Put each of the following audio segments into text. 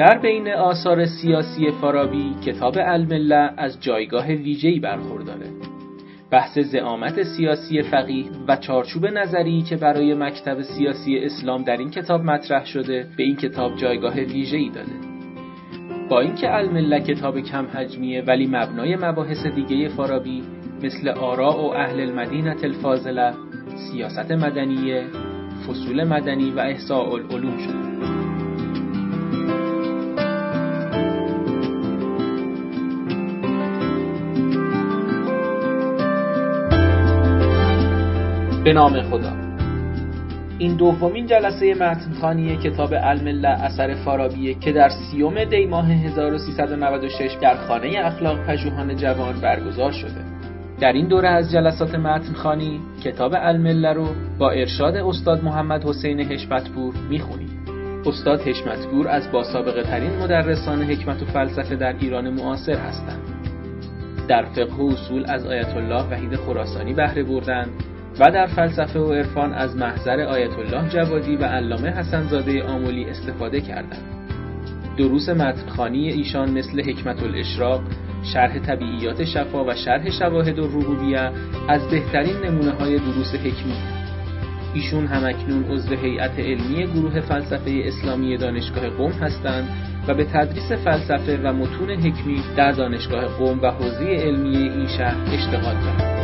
در بین آثار سیاسی فارابی کتاب المله از جایگاه ویژه‌ای برخورداره. بحث زعامت سیاسی فقیه و چارچوب نظری که برای مکتب سیاسی اسلام در این کتاب مطرح شده به این کتاب جایگاه ویژه‌ای داده. با اینکه المله کتاب کم حجمیه ولی مبنای مباحث دیگه فارابی مثل آراء و اهل المدینه الفاضله سیاست مدنیه فصول مدنی و احساء العلوم شده. به نام خدا. این دومین جلسه متنخانی کتاب المله اثر فارابیه که در سیوم دی ماه 1396 در خانه اخلاق پژوهان جوان برگزار شده. در این دوره از جلسات متنخانی کتاب المله رو با ارشاد استاد محمد حسین حشمتپور می‌خونیم. استاد حشمتپور از باسابقه ترین مدرسان حکمت و فلسفه در ایران معاصر هستند. در فقه و اصول از آیت الله وحید خراسانی بهره بردند. و در فلسفه و عرفان از محضر آیت الله جوادی و علامه حسنزاده آمولی استفاده کردند. دروس متنخانی ایشان مثل حکمت الاشراق، شرح طبیعیات شفا و شرح شواهد و ربوبیه از بهترین نمونه های دروس حکمی ایشون همکنون عضو هیئت علمی گروه فلسفه اسلامی دانشگاه قم هستند و به تدریس فلسفه و متون حکمی در دانشگاه قم و حوزه علمی این شهر اشتغال دارند.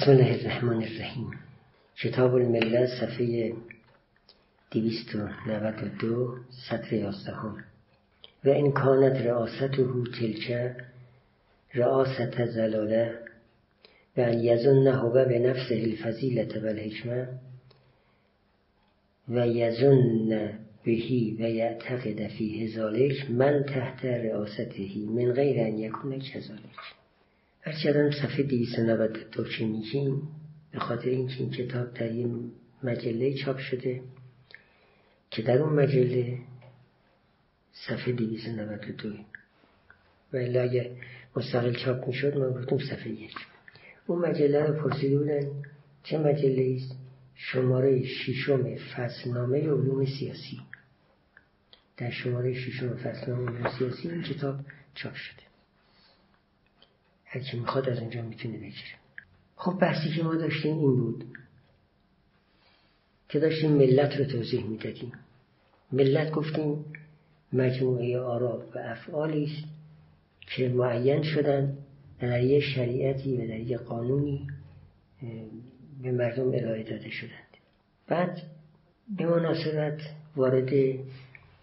بسم الله الرحمن الرحیم. کتاب المله صفحه 292 سطر یازدهم. و این کانت رعاسته تلک رعاست زلاله و ان یزن هو به نفسه الفضیلت و الحکمه و یزن بهی و یعتقد فی ذلک من تحت رعاستهی من غیر ان یکون کذالک هرچند صفحه 292 که میگیم به خاطر اینکه این کتاب در یه مجله چاپ شده که در اون مجله صفحه 292 و اگه مستقل چاپ می‌شد ما گفتم صفحه یک. اون مجله رو پرسیده بودن چه مجله است شماره ششم فصلنامه علوم سیاسی. در شماره ششم فصلنامه علوم سیاسی این کتاب چاپ شده. هر کی می‌خواد از اونجا می‌تونه بگیره. خب بحثی که ما داشتیم این بود که داشتیم ملت رو توضیح می‌دادیم. ملت گفتیم مجموعه آرا و افعالی است که معین شدن در یه شریعتی و در یه قانونی به مردم ارائه داده شدند. بعد به مناسبت وارد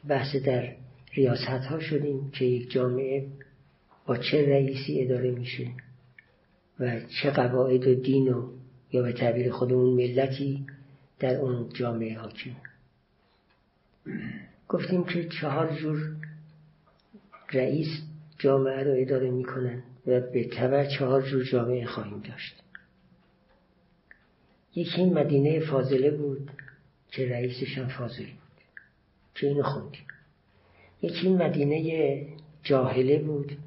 بحث در ریاست ها شدیم که یک جامعه با چه رئیسی اداره میشه و چه قواعد و دین و یا به تعبیر خودمون ملتی در اون جامعه حاکم. گفتیم که چهار جور رئیس جامعه رو اداره می‌کنن و به تبع چهار جور جامعه خواهیم داشت. یکی مدینه فاضله بود که رئیسش هم فاضل بود که اینو خوندیم. یکی مدینه جاهله بود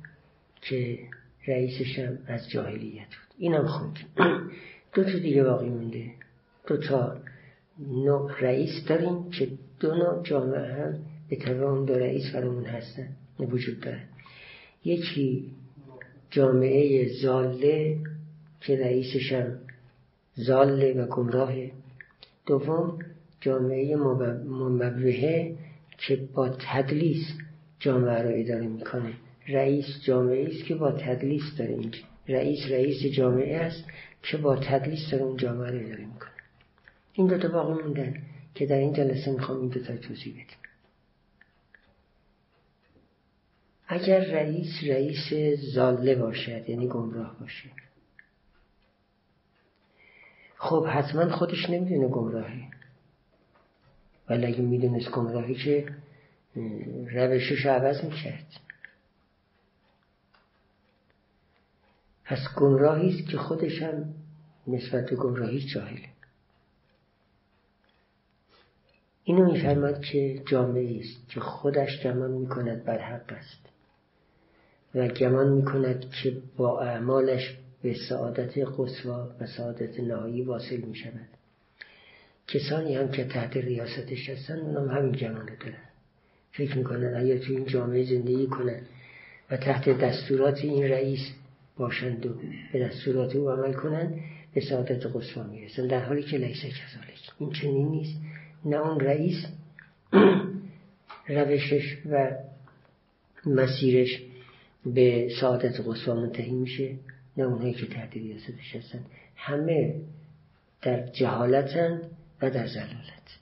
که رئیسش هم از جاهلیت بود. اینم خوند دو تا دیگه باقی مونده. دو تا نوع رئیس داریم که دو نوع جامعه هم به طبع اون دو رئیس فرمون هستن. وجود دارن یکی جامعه زاله که رئیسش هم زاله و گمراهه. دوم جامعه مموهه که با تدلیس جامعه رو اداره می‌کنه. رئیس جامعه است که با تدلیس داره این رئیس رئیس جامعه است که با تدلیس داره اون جامعه رو اداره می‌کنه. این دو تا باقی موندن که در این جلسه می‌خوام این دو تا توضیح بدیم اگر رئیس رئیس زاله باشد یعنی گمراه باشه خب حتما خودش نمی‌دونه گمراهی. ولی اگه می‌دونست گمراهی که روشش عوض می‌کرد. پس گمراهی است که خودش هم نسبت به گمراهی جاهله اینو میفرماد که جامعه است که خودش گمان می‌کند بر حق است و گمان می‌کند که با اعمالش به سعادت قصوا و سعادت نهایی واصل می شود کسانی هم که تحت ریاستش هستن اونم همین گمان دارن. فکر می‌کنن اگر تو این جامعه زندگی کنن و تحت دستورات این رئیس باشند و به دستورات او عمل کنند به سعادت قصوا می‌رسن در حالی که لیسه کذالک این چنین نیست. نه اون رئیس روشش و مسیرش به سعادت قصوا منتهی میشه. نه اونهایی که تحت ریاستش هستن همه در جهالتن و در زلالت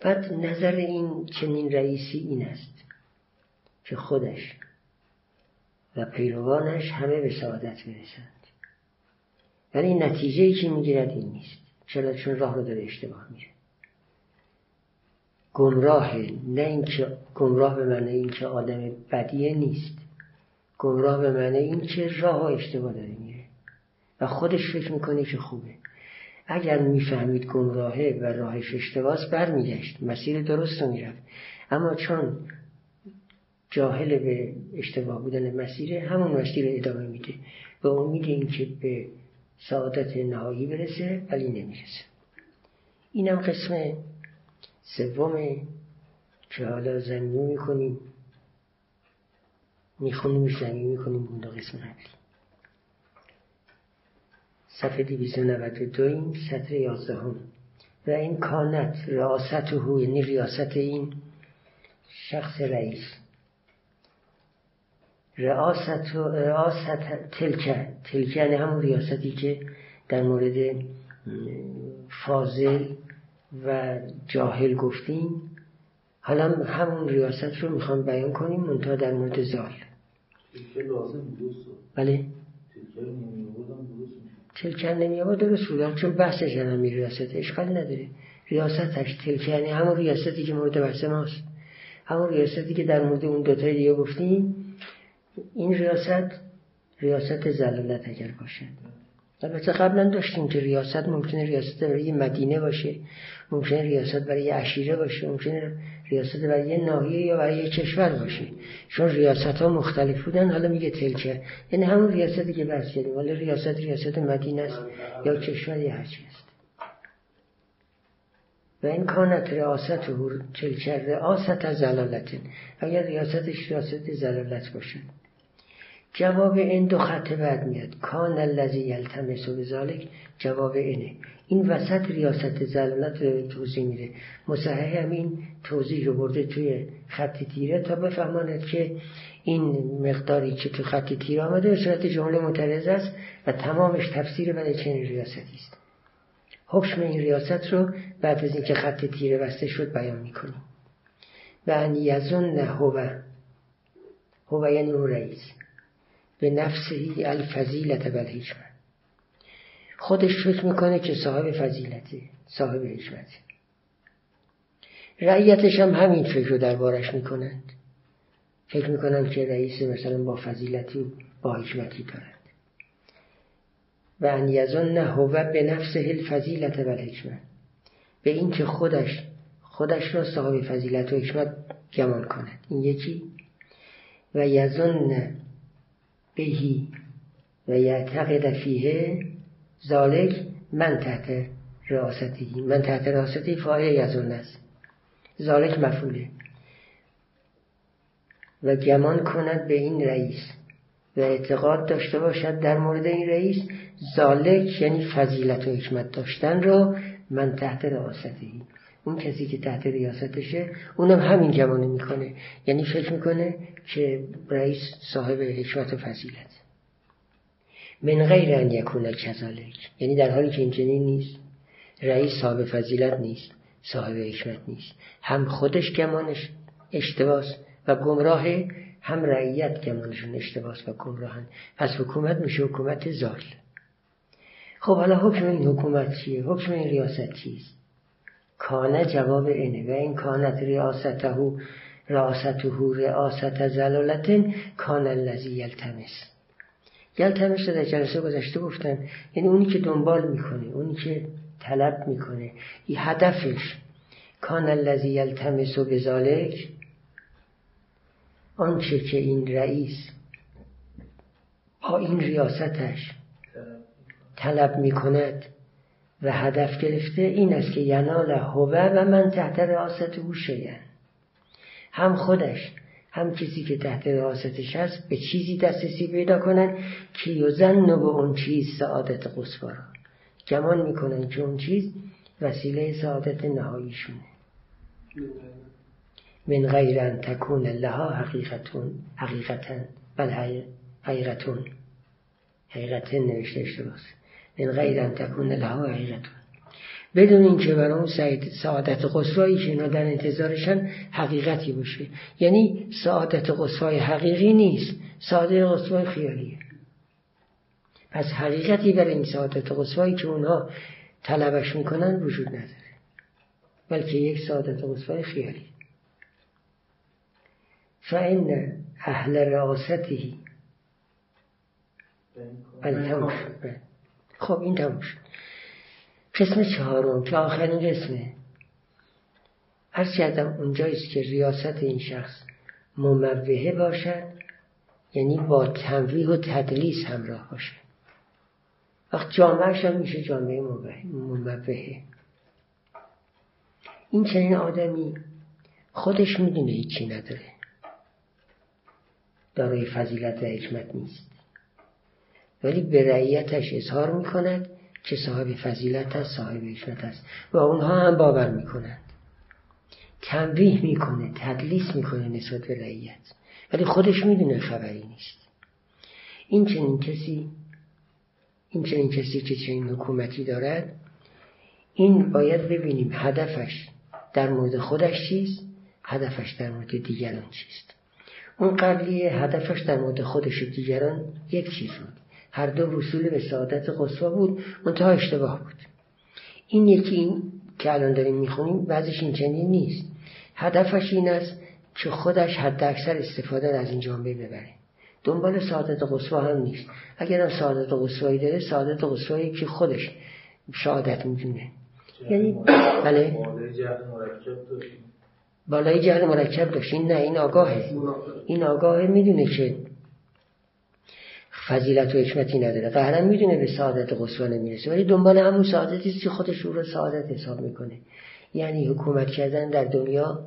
بعد نظر این چنین رئیسی این است که خودش و پیروانش همه به سعادت برسند. ولی نتیجه ای که می‌گیرد این نیست. چرا چون راه رو داره اشتباه میره. گمراه نه اینکه گمراه به معنی اینکه آدم بدیه نیست. گمراه به معنی اینکه راه اشتباه داره میره. و خودش فکر می‌کنه که خوبه. اگر می‌فهمید گمراهه و راهش اشتباس برمیگشت. مسیر درست رو می‌رفت. اما چون جاهل به اشتباه بودن مسیره همون مسیر ادامه میده. به امید اینکه به سعادت نهایی برسه ولی نمی‌رسه. اینم قسم سوم که حالا زمینی می‌کنیم. می‌خونیم زمین می‌کنیم اون دو قسم قبلی. صفحه دو این سطر یازدهم. و این کانت ریاست هو یعنی ریاست این شخص رئیس. ریاست و ریاست تلکه. تلکه یعنی همون ریاستی که در مورد فاضل و جاهل گفتیم. حالا همون ریاست رو می‌خوام بیان کنیم منتها در مورد زال. بله. تلکن نمی آورد درست بود چون بحثش هم ریاست اشکال نداره. ریاستش تلکن یعنی همون ریاستی که مورد بحث ماست. همون ریاستی که در مورد اون دوتای دیگه گفتیم این ریاست ریاست زلالت اگر باشد. البته قبلا داشتیم که ریاست ممکنه ریاست یه مدینه باشه. ممکنه ریاست برای یه عشیره باشه ممکنه ریاست برای یه ناحیه یا برای یه کشور باشه. چون ریاست ها مختلف بودن حالا میگه تلکه یعنی همون ریاستی که بحث کردیم. ولی ریاست ریاست مدینه است یا کشور یا هرچی است. و این کانت ریاست و تلکه ریاست از زلالت. اگر ریاستش ریاست زلالت باشه. جواب این دو خط بعد میاد. کان الذی یلتمس بذالک جواب اینه. این وسط ریاست زلالت رو توضیح میده. مصحح همین توضیح رو برده توی خط تیره تا بفهماند که این مقداری که تو خط تیره آمده به صورت جمله مترز است و تمامش تفسیر برای چنین ریاستی است. حکم این ریاست رو بعد از اینکه خط تیره بسته شد بیان می‌کنیم. و ان یزن هو هو یعنی اون رئیس. به نفسهی الفضیلت و الحکمت. خودش فکر می‌کنه که صاحب فضیلته صاحب حکمته. رعیتش هم همین فکر رو دربارش می‌کنند. فکر می‌کنند که رئیس مثلا با فضیلتی با حکمتی دارد و ان یزن هو به نفسه الفضیلت و الحکمت. به اینکه خودش خودش را صاحب فضیلت و حکمت گمان کند. این یکی. و یزن بهی و یعتقد فیه ذالک من تحت رئاستی من تحت رئاستی فایه یزون است. ذالک مفعوله. و گمان کند به این رئیس و اعتقاد داشته باشد در مورد این رئیس ذالک یعنی فضیلت و حکمت داشتن را من تحت رئاستی اون کسی که تحت ریاستشه اونم همین گمانه می‌کنه. یعنی فکر می‌کنه که رئیس صاحب حکمت و فضیلت. من غیر ان یکون کذالک. یعنی در حالی که این چنین نیست. رئیس صاحب فضیلت نیست. صاحب حکمت نیست. هم خودش گمانش اشتباس و گمراه هم رعیت گمانشون اشتباس و گمراهن. پس حکومت میشه حکومت زال خب حالا حکم این حکومت چیه؟ حکم این ریاست چیست؟ کانه جواب اینه و این کانت ریاسته ریاسته ریاست زلالت کان الذی یلتمس. یلتمس در جلسه گذشته گفتن یعنی اونی که دنبال می‌کنه اونی که طلب می‌کنه این هدفش کان الذی یلتمس و بذالک آنچه که این رئیس با این ریاستش طلب می‌کند. و هدف گرفته این است که ینال هوه و من تحت رئاست او شیعن. هم خودش هم کسی که تحت رئاستش هست به چیزی دسترسی پیدا کنن که یوزن به اون چیز سعادت قصبا را گمان می‌کنن که اون چیز وسیله سعادت نهاییشونه. من غیر ان تکون لها حقیقتون حقیقتا بل حقیقتون. حقیقتا نوشته اشتباس من غیر ان تکون لها حقیقتون بدون اینکه برای اون سعادت قصوایی که اینا در انتظارشن حقیقتی باشه. یعنی سعادت قصوای حقیقی نیست. سعادت قصوای خیالیه. پس حقیقتی برای این سعادت قصوایی که اونها طلبش می‌کنن وجود نداره. بلکه یک سعادت قصوای خیالی فإن اهل رئاسته بله خب این تموم شد. قسم چهارم که آخرین قسمه. هر کردم اونجاییست که ریاست این شخص مموهه باشد یعنی با تنویه و تدلیس همراه باشه وقت جامعهش هم میشه جامعه مموهه. این چنین آدمی خودش می‌دونه هیچی نداره. دارای فضیلت و حکمت نیست. ولی به رعیتش اظهار می‌کند که صاحب فضیلت است صاحب حکمت است و اونها هم باور می‌کنند. تنبیه می‌کنه تدلیس می‌کنه نسبت به رعیت. ولی خودش می‌دونه خبری نیست. این چنین کسی این چنین کسی که چنین حکومتی دارد این باید ببینیم هدفش در مورد خودش چیست هدفش در مورد دیگران چیست. اون قبلی هدفش در مورد خودش و دیگران یک چیز بود. هر دو وصول به سعادت قصوا بود منتها اشتباه بود. این یکی این که الان داریم می‌خونیم بعضش این چنین نیست. هدفش این است که خودش حد اکثر استفاده از این جامعه ببره. دنبال سعادت قصوا هم نیست. اگر هم سعادت قصوایی داره سعادت قصوایی که خودش شهادت می‌دونه. یعنی بله. بالای جهل مرکب داشت این نه این آگاهه. این آگاهه می‌دونه که فضیلت و حکمتی نداره. قهرن می‌دونه به سعادت قصوا نمی‌رسه ولی دنبال همون سعادتی که خودش رو سعادت حساب می‌کنه. یعنی حکومت کردن در دنیا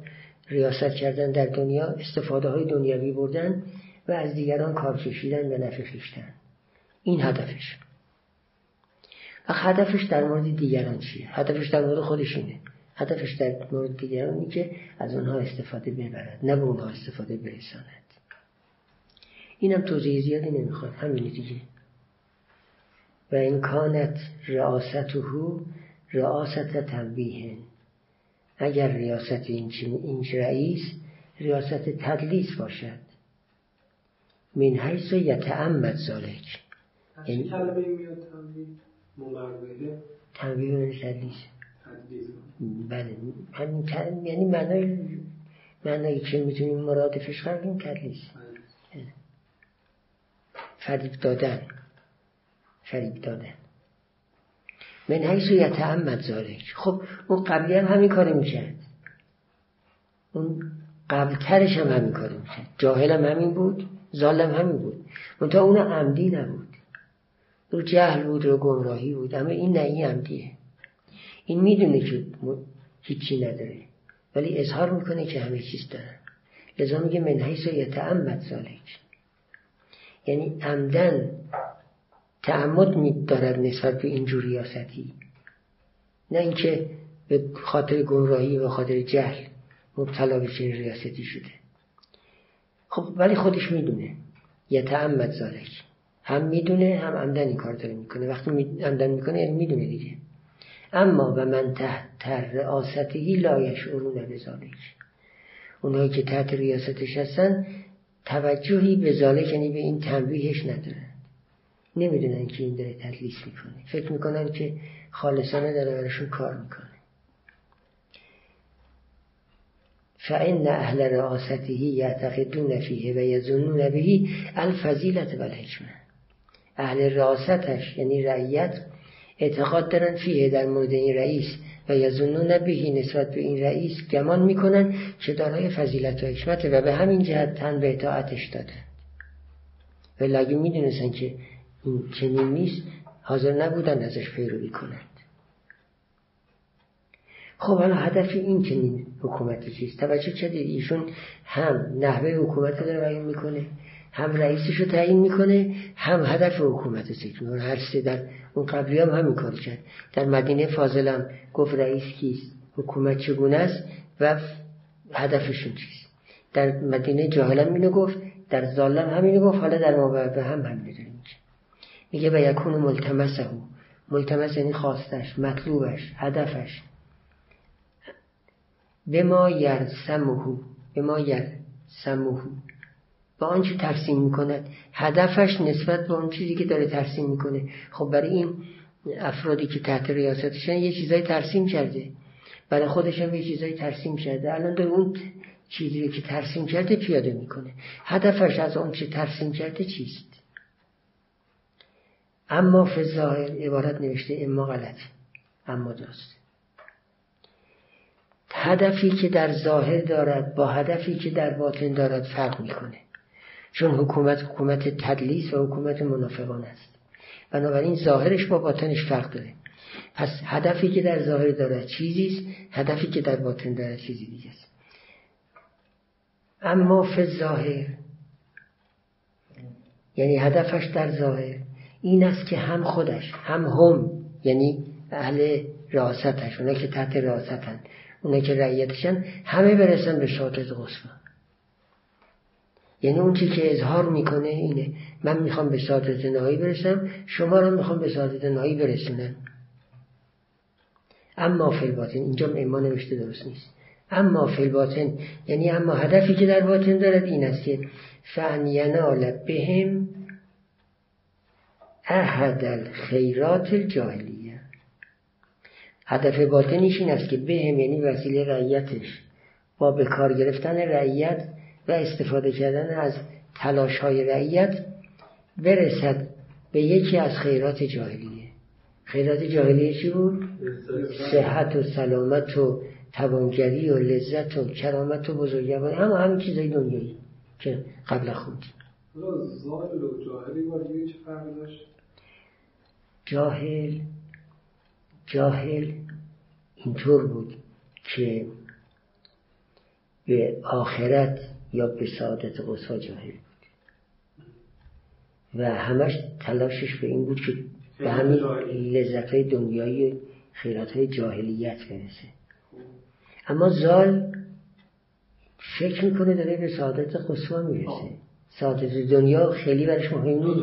ریاست کردن در دنیا استفاده های دنیوی بردن و از دیگران کار کشیدن به نفع خیشتن این هدفش. و هدفش در مورد دیگران چیه؟ هدفش در مورد خودش اینه. هدفش در مورد دیگرانی که از اونها استفاده ببرد نه به اونها استفاده برساند. اینم توضیح زیادی نمی‌خواد همینه دیگه. و این کانت او رئاست تنبیه اگر ریاست این, این رئیس ریاست تدلیس باشد. من حیث یتعمد ذالک یعنی کلمه میاد تنبیه تنبیه تدلیس. بله. همین یعنی معنای معنایی که می‌تونیم مرادفش کنیم تدلیس. فریب دادن. فریب دادن. من حیث یتعمد ذالک خب اون قبلی هم همین کار می‌کرد. اون قبلترش هم همین کار می‌کرد. هم همین بود ظالم همین بود. منتها اون عمدی نبود. رو جهل بود رو گمراهی بود. اما این نه عمدیه. این می‌دونه که هیچی نداره. ولی اظهار می‌کنه که همه چیز داره. لذا میگه من حیث یتعمد ذالک یعنی عمدن تعمد دارد نسبت به این ریاستی. نه اینکه به خاطر گمراهی و خاطر جهل مبتلا به چنین ریاستی شده. خب ولی خودش می‌دونه. یتعمد ذالک هم می‌دونه هم عمدن این کار داره می‌کنه. وقتی عمدن می‌کنه یعنی می‌دونه دیگه. اما و من تحت رئاستی لا یشعرون به ذالک اونایی که تحت ریاستش هستن توجهی به ذالک یعنی به این تنبیهش ندارن. نمی‌دونن که این داره تدلیس می‌کنه. فکر می‌کنن که خالصانه داره برشون کار می‌کنه. فان اهل رئاسته یعتقدون فیه و یظنون به الفضیلت و الحکمه اهل راستش یعنی رعیت اعتقاد دارن فیه در مورد این رئیس. و یظنون بهی نسبت به این رئیس گمان می‌کنن که دارای فضیلت و حکمت و به همین جهت تن به اطاعتش داده ولی اگه می‌دونستن که این چنین نیست حاضر نبودن ازش پیروی کنند. خب حالا هدف این چنین حکومت چیست؟ توجه چدید ایشون هم نحوه حکومت رو تعیین می‌کنه هم رئیسش رو تعیین می‌کنه هم هدف حکومت رو هر سه در اون قبلی هم همین کار کرد. در مدینه فاضلم گفت رئیس کیست؟ حکومت چگونه است؟ و هدفشون چیست؟ در مدینه جاهلم اینو گفت در ظالم همینو گفت حالا در ما به هم همینو داریم میگه. و یکون ملتمسه ملتمس یعنی خواستش مطلوبش هدفش. به ما یرسمهو به ما یرسمهو با آنچه ترسیم می‌کند. هدفش نسبت به اون چیزی که داره ترسیم می‌کنه. خب برای این افرادی که تحت ریاستشن یه چیزای ترسیم کرده. برای خودش هم یه چیزای ترسیم کرده. الان داره اون چیزی که ترسیم کرده پیاده می‌کنه. هدفش از اون چه ترسیم کرده چیست؟ اما فی ظاهر عبارت نوشته اما غلط اما درست. هدفی که در ظاهر دارد با هدفی که در باطن دارد فرق می‌کنه. چون حکومت حکومت تدلیس و حکومت منافقان است. بنابراین ظاهرش با باطنش فرق داره. پس هدفی که در ظاهر دارد چیزی است هدفی که در باطن دارد چیزی دیگه است. اما فی ظاهر یعنی هدفش در ظاهر این است که هم خودش هم هم یعنی اهل راستش اونا که تحت راستن اونا که رعیتشن همه برسن به شاطت غصفه یعنی اون چی که اظهار می‌کنه اینه. من می‌خوام به سعادت نهایی برسم شما رو می‌خوام به سعادت نهایی برسونم اما فی اینجا ایمان نوشته درست نیست. اما فی یعنی اما هدفی که در باطن دارد این است که فعن ینال بهم احد الخیرات الجاهلیه هدف باطنیش این است که بهم یعنی وسیله رعیتش با به کار گرفتن رعیت و استفاده کردن از تلاش های رعیت برسد به یکی از خیرات جاهلیه. خیرات جاهلیه چی بود؟ صحت و سلامت و توانگری و لذت و کرامت و بزرگواری. همه همین چیزای دنیایی که قبل خوندیم جاهل جاهل اینطور بود که به آخرت یا به سعادت قصا جاهل. بود و همش تلاشش به این بود که به همین لذت های دنیایی خیرات های جاهلیت برسه. اما زال فکر می‌کنه داره به سعادت قصوا می‌رسه. سعادت دنیا خیلی برش مهم نیست.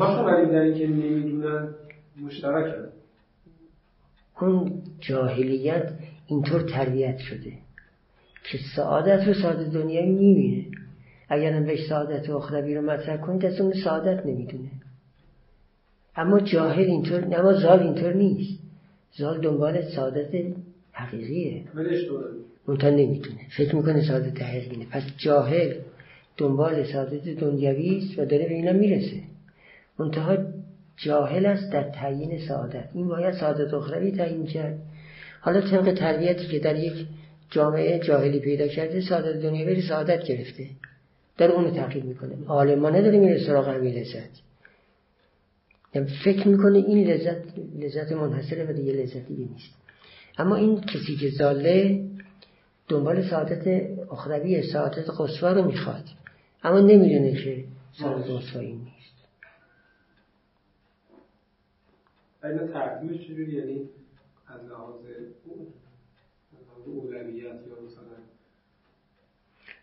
در که نمی‌دونن مشترک اون جاهلیت اینطور تربیت شده که سعادت رو سعادت دنیایی می‌بینه. اگر بهش سعادت اخروی رو مطرح کنید از اون سعادت نمی‌دونه. اما جاهل اینطور اما زال اینطور نیست. زال دنبال سعادت حقیقیه. منتها نمی‌تونه فکر می‌کنه سعادت حقیقیه پس جاهل دنبال سعادت دنیوی است و داره به اینا می‌رسه. منتها جاهل است در تعیین سعادت. این باید سعادت اخروی تعیین کرد. حالا طبق تربیتی که در یک جامعه جاهلی پیدا کرده سعادت دنیوی سعادت گرفته. در اونو تقیید می‌کنه. عالمانه داره میره سراغ همین لذت. یعنی فکر می‌کنه این لذت لذت منحصره و دیگه لذت دیگه نیست. اما این کسی که زاله دنبال سعادت اخروی سعادت قصوا رو می‌خواد. اما نمی‌دونه که سعادت این نیست. اینا ترتیبش چجوری یعنی از لحاظ اولویت یا مثلا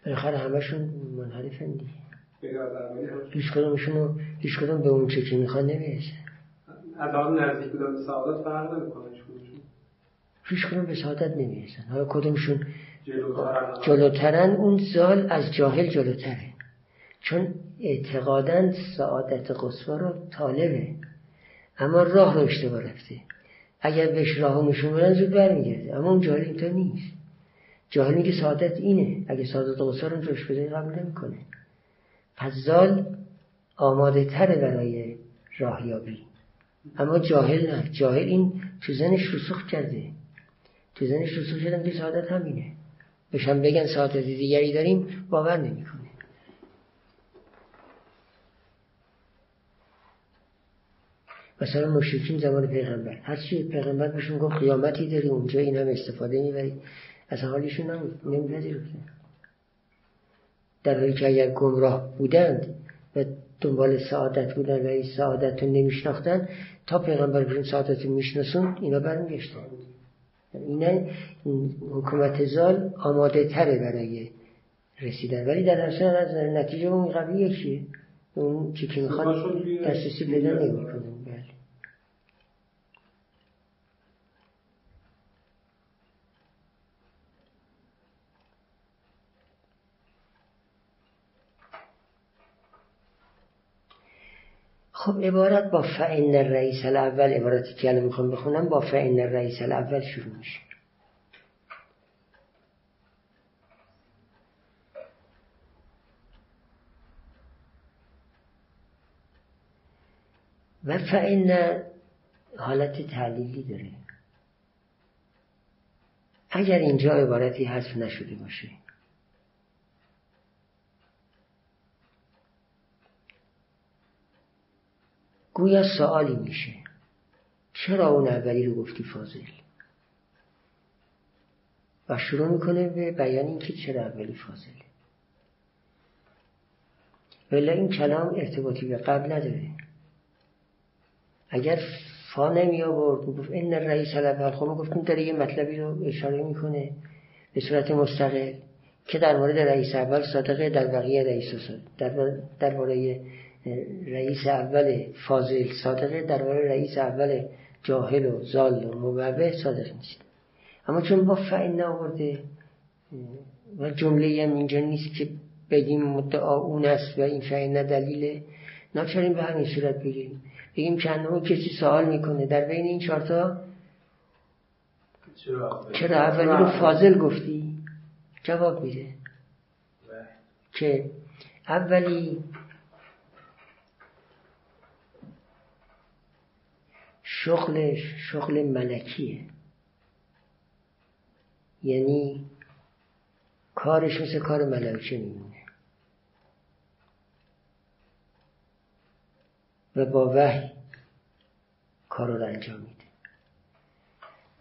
بالاخره همشون منحرفن دیگه. هیچ کدومشون هیچ کدوم به اون چه که می‌خواد نمی‌رسه. از آن نزدیک بودن به سعادت فرق نمی‌کنه هیچ کدوم به سعادت نمی‌رسن. حالا کدومشون جلوترن. اون زال از جاهل جلوتره. چون اعتقادن سعادت قصوا رو طالبه. اما راه رو اشتباه رفته. اگر بهش راه نشون بدن زود برمیگرده. اما اون جاهل اینطور نیست. جاهل میگه سعادت اینه. اگه سعادت قصوا رو جوش بده قبول نمی‌کنه. زال آماده تره برای راهیابی. اما جاهل نه. جاهل این تو زنش رسوخ کرده. تو زنش رسوخ شدن که سعادت همینه بشن بگن سعادت دیگری داریم باور نمی‌کنه. مثلا مشرکین زمان پیغمبر. هرچی پیغمبر بهشون گفت قیامتی داری اونجا این هم استفاده می‌بری. از حالشون نمیپذیرفتن در حالی که اگر گمراه بودند و دنبال سعادت بودن و این سعادت رو نمیشناختن تا پیغمبر بهشون سعادت رو میشناسون اینا برمیگشتن. اینا حکومت زال آماده تره برای رسیدن. ولی در اصل از نتیجه اون قبلی یکیه. اون چی که می‌خواد دسترسی پیدا نمی‌کنه. خب عبارت با فعن رئیس الاول عبارتی که الان می‌خوام بخونم با فعن رئیس الاول شروع میشه. و فعن حالت تعلیلی داره. اگر اینجا عبارتی حذف نشده باشه. گویا سوالی میشه. چرا اون اولی رو گفتی فاضل؟ و شروع می‌کنه به بیان اینکه چرا اولی فاضله ولی این کلام ارتباطی به قبل نداره. اگر فا نمی آورد گفت این رئیس الاول خب گفتیم داره یه مطلبی رو اشاره می‌کنه به صورت مستقل که در مورد رئیس اول صادقه در بقیه رئیس در درباره رئیس اول فاضل صادقه درباره رئیس اول جاهل و زال و مبعبه صادق نیست. اما چون با فعین نآورده و جمله هم اینجا نیست که بگیم مدعا اون است و این فعین دلیله ناچاریم به همین صورت بگیم. بگیم که اون کسی سوال می‌کنه. در بین این چهارتا چرا اولی رو فاضل گفتی؟ جواب میده. که اولی شغلش شغل ملکیه. یعنی کارش مثل کار ملائکه میمونه. و با وحی کار رو انجام میده.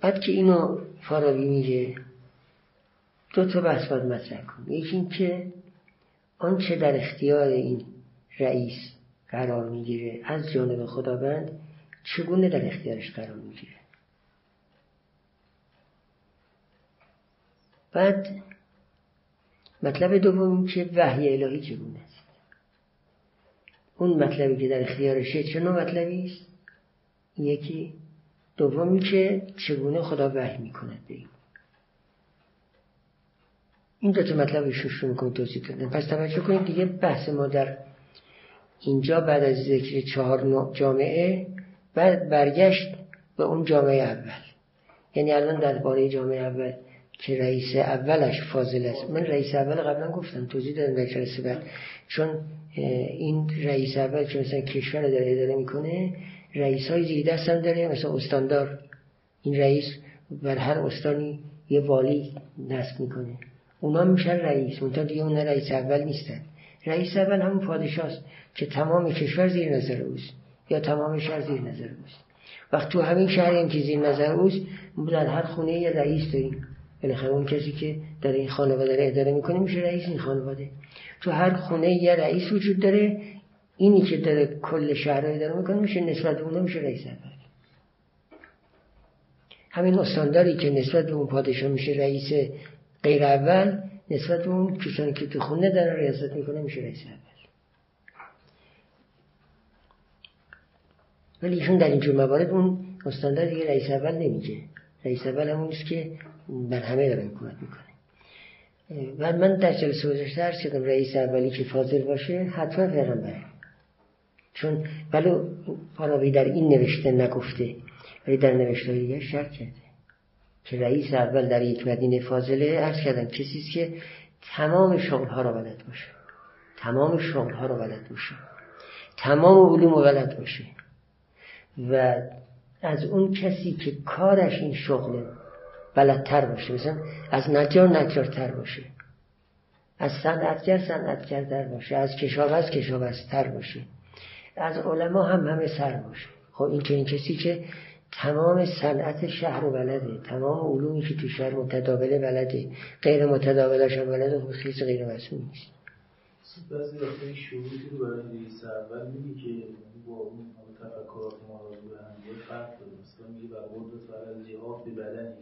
بعد که اینو فارابی میگه دو تا بحث باید مطرح کن یکی این که آنچه در اختیار این رئیس قرار می‌گیره از جانب خداوند چگونه در اختیارش قرار می‌گیره؟ بعد مطلب دوم که وحی الهی چگونه است؟ اون مطلبی که در اختیارشه چه نوع مطلبی است؟ یکی دومی که چگونه خدا وحی می‌کند به این. این دو تا مطلب شروع می‌کنم توضیح کردن پس توجه کنید دیگه بحث ما در اینجا بعد از ذکر چهار جامعه بعد برگشت به اون جامعه اول. یعنی الان درباره جامعه اول که رئیس اولش فاضل است. من رئیس اول قبلا گفتم توضیح دادم در جلسه بعد. چون این رئیس اول که مثلا کشور رو داره اداره می‌کنه رئیس های زیر دست هم داره مثلا استاندار. این رئیس بر هر استانی یه والی نصب می‌کنه. اونا میشن رئیس اونتا دیگه اون رئیس اول نیستن. رئیس اول همون پادشاست که تمام کشور زیر نظر اوست. یا تمام شهر زیر نظر اوست. وقت تو همین شهر هم که زیر نظر اوست در هر خونه یه رئیس داریم بالاخره اون کسی که در این خانواده رو اداره می‌کنه میشه رئیس این خانواده. تو هر خونه یه رئیس وجود داره اینی که داره کل شهر رو اداره می‌کنه میشه نسبت به اونه میشه رئیس اول. همین استانداری که نسبت به اون پادشاه میشه رئیس غیر اول نسبت به اون کسانی که تو خونه داره ریاست می‌کنه میشه رئیس اول. ولی ایشون در اینجور موارد اون استاندار دیگه رئیس اول نمیگه. رئیس اول همون که بر همه داره حکومت می‌کنه. و من در جلسه گذشته هر شدم رئیس اولی که فاضل باشه حتما پیغمبره چون ولو فارابی در این نوشته نگفته ولی در نوشته دیگه شرط کرده که رئیس اول در یک مدینه فاضله عرض کردم کسی که تمام شغلها را بلد باشه. تمام شغلها را بلد باشه. تمام علوم رو بلد باشه. و از اون کسی که کارش این شغله بلدتر باشه مثلا از نجار نجارتر باشه از صنعتگر صنعتگرتر باشه از کشاورز کشاورزتر باشه از علما هم همه سر باشه. خب این این کسی که تمام صنعت شهر و بلده تمام علومی که تو شهر متداوله بلده غیر متداولش هم بلده خب خیلی غیر مسئول نیست. بعضی وقتی شروعی رو برای اول میگه که با اون تفکرات ما رو به هم فرق داره مثلا میگه بر قدرت به بدنی.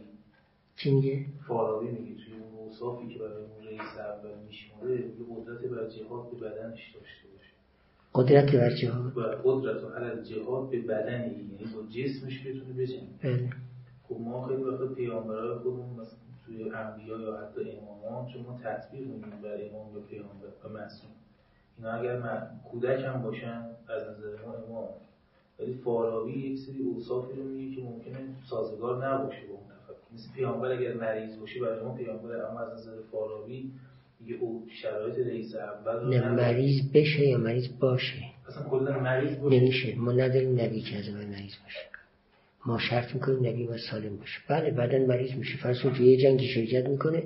چی میگه؟ فارابی میگه توی اون اوصافی که برای اون رئیس اول میشماره یه قدرت بر جهاد به بدنش داشته باشه. قدرت بر جهاد؟ بر قدرت و حل جهاد به بدنی. یعنی با جسمش بتونه بجنگه. بله. خب ما خیلی وقت پیامبرای خودمون مثلا توی انبیا یا حتی امامان چون ما تطبیق میدیم بر امام یا پیامبر و معصوم. اینا اگر من کودک هم باشن از نظر ما امام. ولی فارابی یک سری اوصافی رو میگه که ممکنه سازگار نباشه با اون مثل پیامبر اگر مریض باشه برای ما پیامبر اما از نظر فارابی میگه او شرایط رئیس اول نه مریض بشه یا مریض باشه؟ اصلا کلا مریض باشه. نمیشه. ما نداریم نبی که از مریض باشه. ما شرط می‌کنیم نبی باید سالم باشه. بله بعدا مریض میشه. فرض توی یه جنگی شرکت می‌کنه.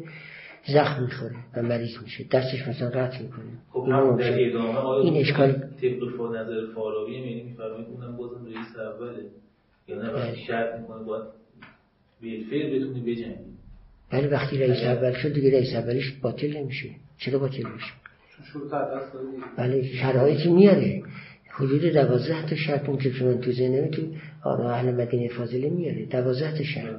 زخم می‌خوره و مریض میشه دستش مثلا قطع می‌کنه. خب این اشکال طبق نظر فارابی یعنی میفرمایید اونم بازم رئیس اوله یا نه بله. شرط می‌کنه باید بالفعل بتونی بجنگی. ولی وقتی رئیس اول شد دیگه رئیس اولیش باطل نمیشه. چرا باطل میشه؟ بله شرایطی میاره. حدود دوازده تا شرط اون که من تو ذهنم تو آرا اهل مدینه فاضله میاره دوازده شرط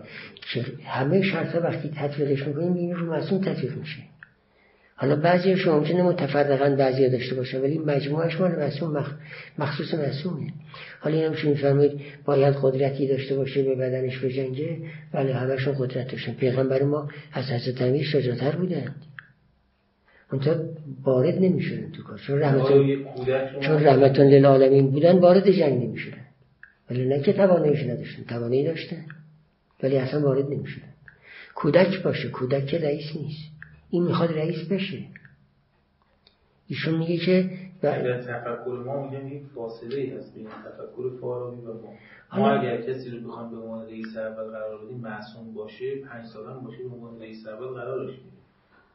همه شرط وقتی تطبیقش می‌کنیم این رو معصوم تطبیق میشه. حالا بعضی شما ممکنه متفرقا بعضی داشته باشه ولی مجموعش مال معصوم مخصوص معصومه. حالا این هم میفرمایید؟ باید قدرتی داشته باشه به بدنش به جنگه ولی همشون قدرت داشتن. پیغمبر ما از حضرت امیر شجاعتر بودند. اونطور وارد نمی‌شدن تو کار. چون رحمتون چون رحمتون للعالمین بودن وارد جنگ نمی‌شدن. ولی نه که تواناییش نداشتن توانایی داشتن ولی اصلا وارد نمی‌شدن کودک باشه کودک که رئیس نیست. این می‌خواد رئیس بشه. ایشون میگه که تفکر ما میگم این فاصله ای هست بین تفکر فارابی و ما. ما اگر کسی رو بخوام به عنوان رئیس اول قرار بدیم معصوم باشه پنج سال هم باشه به عنوان رئیس اول قرارش میدیم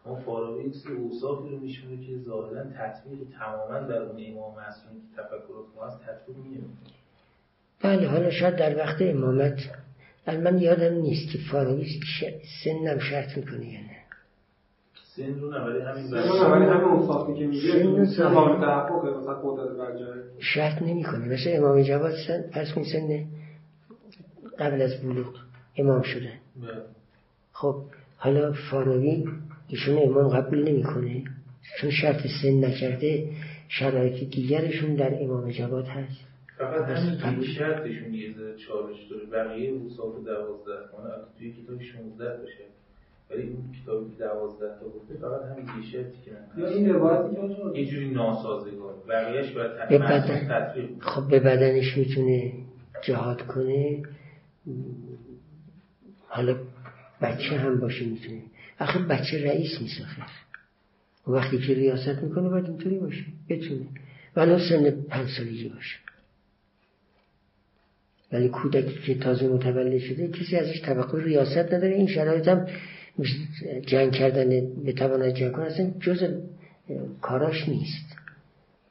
ما فارابی یک سری اوصافی رو میشونه که ظاهرا تطبیق تماما در اون امام معصوم که تفکرات ما هست تطبیق میگه بله حالا شاید در وقت امامت من یادم نیست که فارابی سنم شرط می‌کنه یا نه. سن رو ولی همین ولی همین که میگه شرط نمی‌کنه. مثل امام جواد سن پس کن سن قبل از بلوغ امام شدن بله. خب حالا فاراوی ایشون امام قبول نمی‌کنه. چون شرط سن نکرده شرایط دیگرشون در امام جواد هست. فقط همین شرطشون یه چالش داره. بقیه اوصاف دوازده خانه توی کتاب 16 باشه. ولی اون کتابی که 12 تا گفته فقط همین یه شرطی که من یا این روایت یه جوری ناسازگار. بقیه‌اش باید به بدن خب به بدنش می‌تونه جهاد کنه. حالا بچه هم باشه می‌تونه. آخه بچه رئیس نیست آخه. وقتی که ریاست می‌کنه باید اینطوری باشه. بتونه. ولو سن پنج سالگی باشه. ولی کودکی که تازه متولد شده کسی ازش توقع ریاست نداره. این شرایط هم جنگ کردن به توانای جنگ کنه اصلا جز کاراش نیست.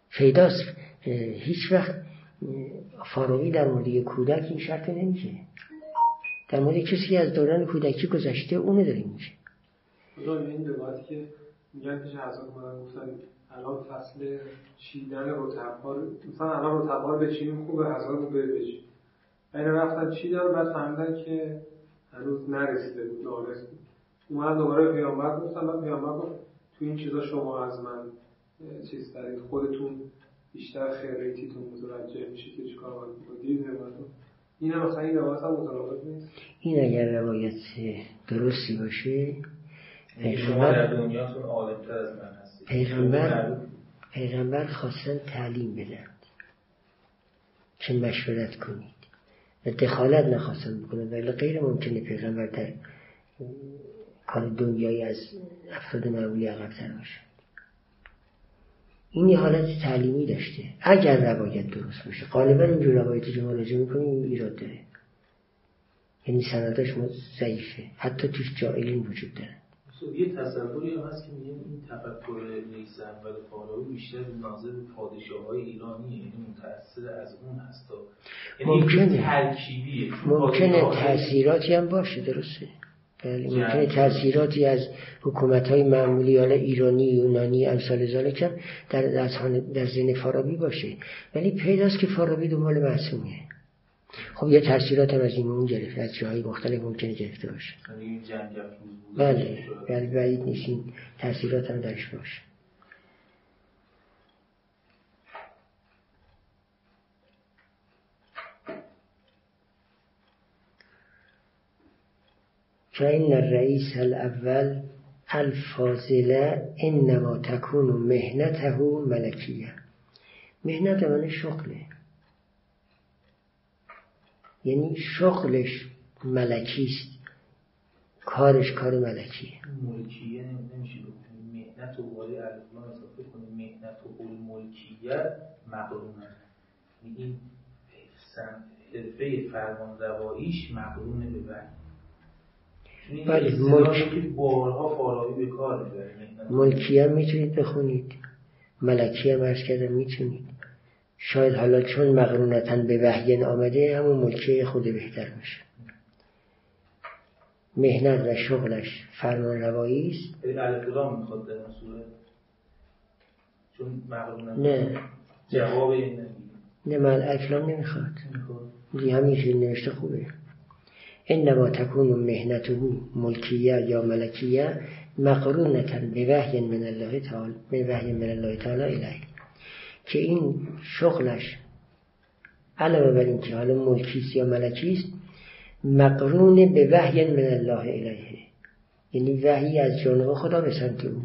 فیداست هیچ وقت فاروقی در مورد کودک این شرط نمیشه. در مورد کسی از دوران کودکی گذشته اونه داره میشه. این روایتی که میگن پیش الان فصل چیدن رتبها مثلا الان رتبها رو بچینیم خوبه حضرت رو بچین این رفتن چیدن بعد فهمیدن که هنوز نرسیده بود نارس بود. اومد دوباره پیامبر گفتم بعد پیامبر گفت تو این چیزا شما از من چیز دارید. خودتون بیشتر خیریتیتون متوجه میشید که چیکار باید بکنید. این هم مثلا این روایت هم مترابط نیست. این اگر روایت درستی باشه شما در دنیاتون عالمتر از من هستید پیغمبر پیغمبر خواستن تعلیم بدن که مشورت کنید. دخالت نخواستن بکنن. ولی غیر ممکنه پیغمبر در کار دنیایی از افراد معمولی عقبتر باشه. این حالت تعلیمی داشته. اگر روایت درست باشه. غالبا اینجور روایتی که مراجعه می‌کنیم ایراد داره. یعنی سندش ضعیفه. حتی توش جائلین وجود داره. یه تصوری هم هست که میگن این تفکر رئیس اول فاراوی بیشتر ناظر پادشاه های ایرانی یعنی متأثر از اون هست یعنی ممکنه. ترکیبیه. ممکنه تاثیراتی هم باشه درسته؟ بله ممکنه تاثیراتی از حکومت های معمولی حالا ایرانی یونانی امثال ذالک هم در در ذهن فارابی باشه. ولی پیداست که فارابی دنبال معصومیه. خب یه تاثیرات هم از این اون گرفت از جاهای مختلف ممکنه گرفته باشه. یعنی بله بله بعید نیست تاثیرات هم درش باشه. فإن الرئيس الأول الفاضل انما تكون مهنته ملکیه. مهنت من شغله. یعنی شغلش ملکیست کارش کار ملکیه. ملکیه نمیشه مهنت و ولی الفلان اضافه کنیم. مهنت و ملکیه مقرونه یعنی این حرفه فرمان رواییش مقرونه به بله ملک بارها فارابی به کار ملکی هم می‌تونید بخونید. ملکی هم ارز کردم می‌تونید. شاید حالا چون مقرونتا به وحین آمده همون ملکی خود بهتر باشه. مهنت و شغلش فرمان روایی است می‌خواد چون نه. جواب این نه من الفلام نمی‌خواد. دیگه همین نوشته خوبه. انما تكون مهنته ملکیه یا ملکیه مقرونتا به وحی من الله تعالی به وحی من الله تعالی الیه. که این شغلش علاوه بر اینکه حالا ملکیست یا ملکیست مقرون به وحی من الله الیه. یعنی وحی از جانب خدا به سمت او.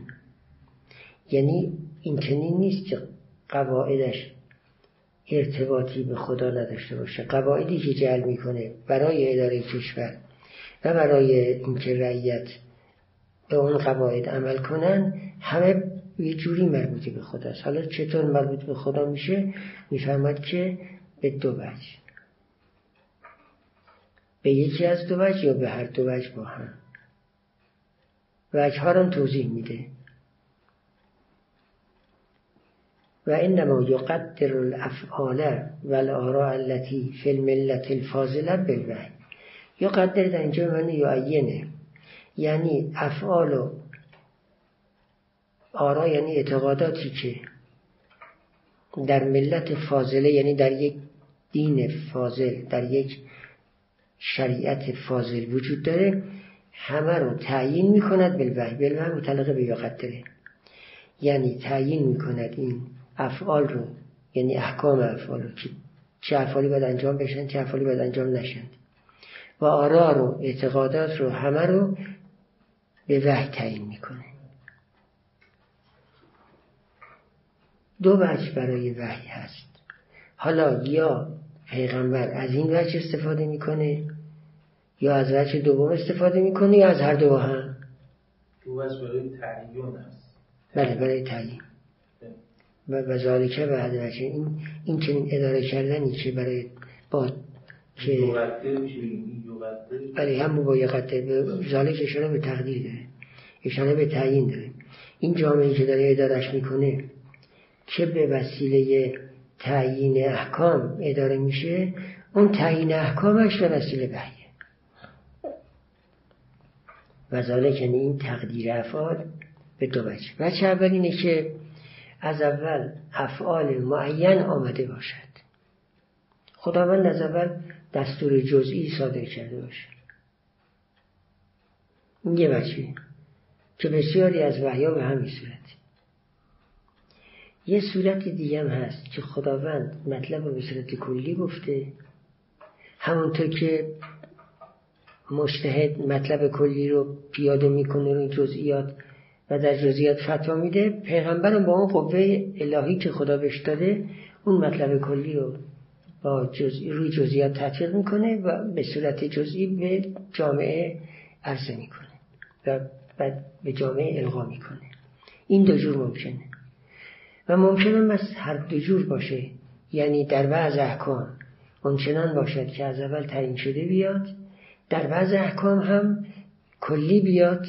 یعنی این چنین نیست که قواعدش ارتباطی به خدا نداشته باشه. قواعدی که جعل می‌کنه برای اداره کشور و برای اینکه رعیت به اون قواعد عمل کنن همه یه جوری مربوطی به خداست حالا چطور مربوط به خدا میشه؟ می‌فهمد که به دو وجه. به یکی از دو وجه یا به هر دو وجه با هم. وجه ها رو توضیح میده. و انما یقدر الافعال و الاراء التي فی الملت الفاضله بالوحی. یقدر در اینجا معنی یعینه. یعنی افعال و آرا یعنی اعتقاداتی که در ملت فاضله یعنی در یک دین فاضل در یک شریعت فاضل وجود داره همه رو تعیین می‌کند بالوحی. بالوحی متعلق به یقدره یعنی تعیین می‌کند این افعال رو یعنی احکام افعال رو که چه افعالی باید انجام بشن چه افعالی باید انجام نشن. و آرا رو اعتقادات رو همه رو به وحی تعیین می‌کنه. دو وجه برای وحی هست. حالا یا پیغمبر از این وجه استفاده می‌کنه یا از وجه دوم استفاده می‌کنه یا از هر دو هم؟ دو وجه برای تعیین هست بله برای تعیین. و وزالکه و وجه. این این چنین اداره کردنی که برای با که برای هم با به ذالک اشاره به تقدیر داره. اشاره به تعیین داره. این جامعه که داره ادارش می‌کنه که به وسیله تعیین احکام اداره میشه اون تعیین احکامش به وسیله بحیه و یعنی این تقدیر افعال به دو وجه. وجه اول اینه که از اول افعال معین آمده باشد. خداوند از اول دستور جزئی صادر کرده باشد. این یه وجه که بسیاری از وحیا به همین صورت. یه صورت دیگه هم هست که خداوند مطلب به صورت کلی گفته. همونطور که مشتهد مطلب کلی رو پیاده می‌کنه رو جزئیات و در جزئیات فتوا میده پیغمبرم با اون قوه الهی که خدا بهش داده اون مطلب کلی رو با جزئی روی جزئیات تطبیق می‌کنه و به صورت جزئی به جامعه عرضه می‌کنه و بعد به جامعه القا می‌کنه. این دو جور ممکنه. و ممکن هم از هر دو جور باشه. یعنی در بعض احکام اونچنان باشد که از اول تعیین شده بیاد در بعض احکام هم کلی بیاد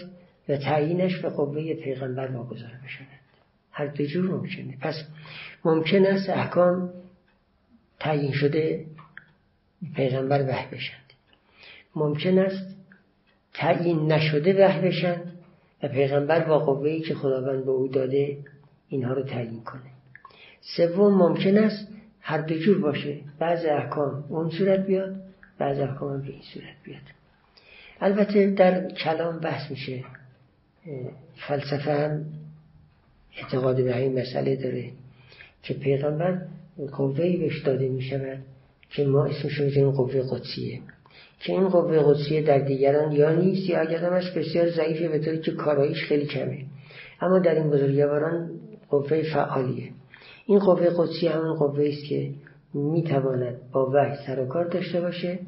و تعیینش به قوه پیغمبر واگذار بشود. هر دو جور ممکنه. پس ممکن است احکام تعیین شده پیغمبر وحی بشند. ممکن است تعیین نشده وحی بشند و پیغمبر با قوهی که خداوند به او داده اینها رو تعیین کنه. سوم ممکن است هر دو جور باشه. بعض احکام اون صورت بیاد بعض احکام به این صورت بیاد. البته در کلام بحث میشه. فلسفه هم اعتقاد به این مسئله داره که پیغمبر قوهی بهش داده می شود که ما اسمش رو قوه قدسیه. که این قوه قدسیه در دیگران یا نیست یا اگر همش بسیار ضعیفه به طوری که کاراییش خیلی کمه. اما در این بزرگواران قوه فعالیه. این قوه قدسی همون قوه است که می‌تواند با وحی سر و کار داشته باشه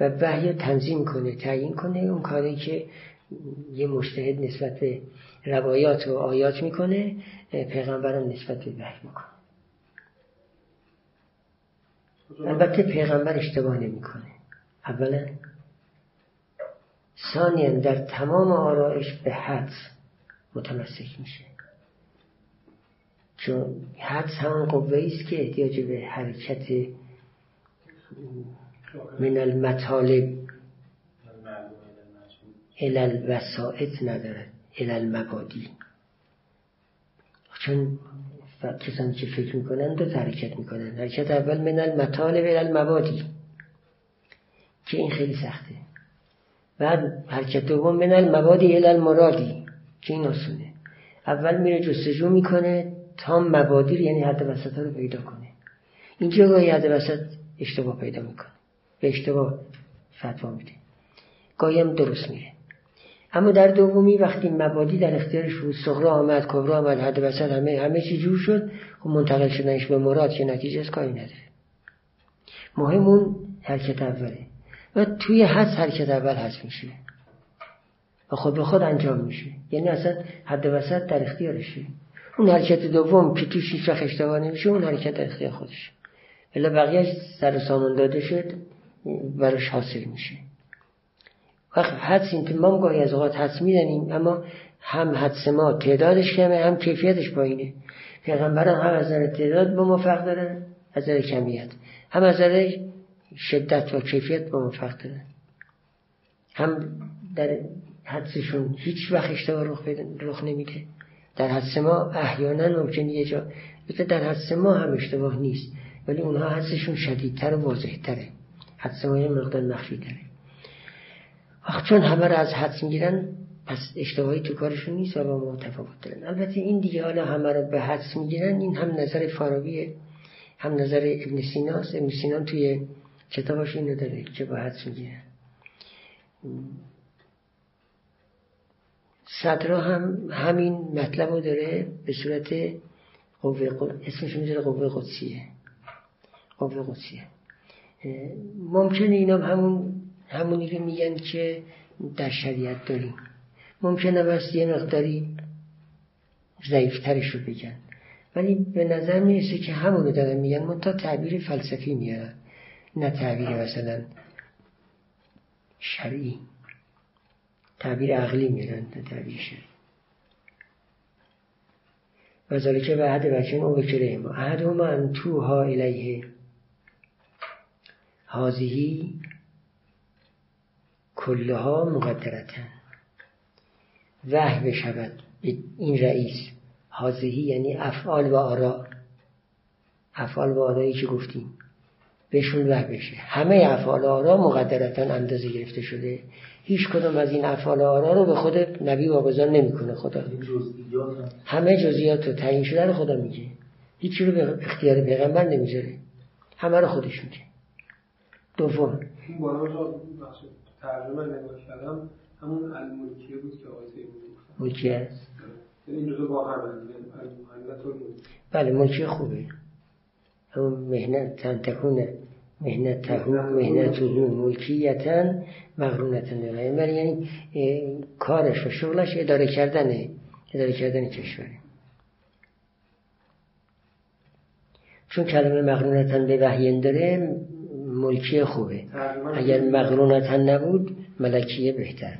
و وحی تنظیم کنه تعیین کنه. اون کاری که یه مشتهد نسبت به روایات و آیات می‌کنه پیغمبرم نسبت به وحی می‌کنه. البته پیغمبر اشتباه نمی‌کنه. اولا ثانیا در تمام آرائش به حدس متمسک میشه. چون حدس همون قوه است که احتیاج به حرکت من المطالب الال وسائط ندارد الال مبادی چون کسانی که فکر می‌کنن دو حرکت می‌کنن حرکت اول من المطالب الال مبادی که این خیلی سخته. بعد حرکت دوم من المبادی الال مرادی که این آسونه. اول میره جستجو می‌کنه تا مبادی یعنی حد وسط رو پیدا کنه. اینجا گاهی حد وسط اشتباه پیدا می‌کنه؟ به اشتباه فتوا میده. گاهی درست میره اما در دومی وقتی مبادی در اختیارش بود صغرا آمد کبرا آمد حد وسط همه همه چی جور شد و منتقل شدنش به مراد که نتیجه از کاری نداره. مهم اون حرکت اوله. و توی حد حرکت اول هست میشه. و خود به خود انجام میشه. یعنی اصلا حد وسط در اختیارشه. اون حرکت دوم که توش هیچ وقت اشتباه نمیشه اون حرکت اختیار خودش ولی بقیه سر سامان داده شد براش حاصل میشه. وقت حدس این ما گاهی از اوقات حدس میدنیم اما هم حدس ما تعدادش کمه هم کیفیتش پایینه. پیغمبران هم از نظر تعداد به ما فرق دارن از نظر کمیت. هم از نظر شدت و کیفیت به ما فرق دارن. هم در حدسشون هیچ وقت اشتباه رخ, رخ نمیده. در حدس ما احیانا ممکن یه جا در حدس ما هم اشتباه نیست ولی اونها حدسشون شدیدتر و واضحتره. حدس ما یه مقدار مخفی تره چون همه را از حدس می‌گیرن پس اشتباهی تو کارشون نیست و با ما تفاوت دارن. البته این دیگه حالا همه را به حدس می‌گیرن این هم نظر فارابیه. هم نظر ابن سیناست ابن سینان توی کتابش اینو داره که با حدس می‌گیرن. صدرا هم همین مطلب رو داره به صورت قوه. اسمش می‌ذاره قوه قدسیه. قوه قدسیه. ممکنه اینا همون همونی رو میگن که در شریعت داریم. ممکنه بس یه مقداری ضعیفترش رو بگن. ولی به نظر می‌رسه که همونو دارن میگن من تا تعبیر فلسفی میارن. نه تعبیر مثلا شرعی. تعبیر عقلی میرن نه تعبیر شرعی و ذالک به عهد بچه او بکره ما. عهد ما انتوها الیه. هازهی کلها مقدرتن. وحی بشود این رئیس. حاضهی یعنی افعال و آرا. افعال و آرایی که گفتیم. بهشون وحی بشه. همه افعال و آرا مقدرتا اندازه گرفته شده. هیچ کدوم از این افعال آرا رو به خود نبی واگذار نمی‌کنه خدا. همه جزئیات رو تعیین شده رو خدا میگه. هیچی رو به اختیار پیغمبر نمی‌ذاره. همه رو خودش میگه. دوم. ترجمه نگاه کردم. همون الملکیه بود که آقای ملکیه است. این روزا با هم بله ملکیه خوبه. همون مهنت تن تکون مهنت تهو مهنت ملکیتا مغرونتا بله یعنی کارش و شغلش اداره کردنه اداره کردن کشوره. چون کلمه مقرونتن به وحین داره ملکی خوبه. اگر مقرونتن نبود ملکیه بهتر.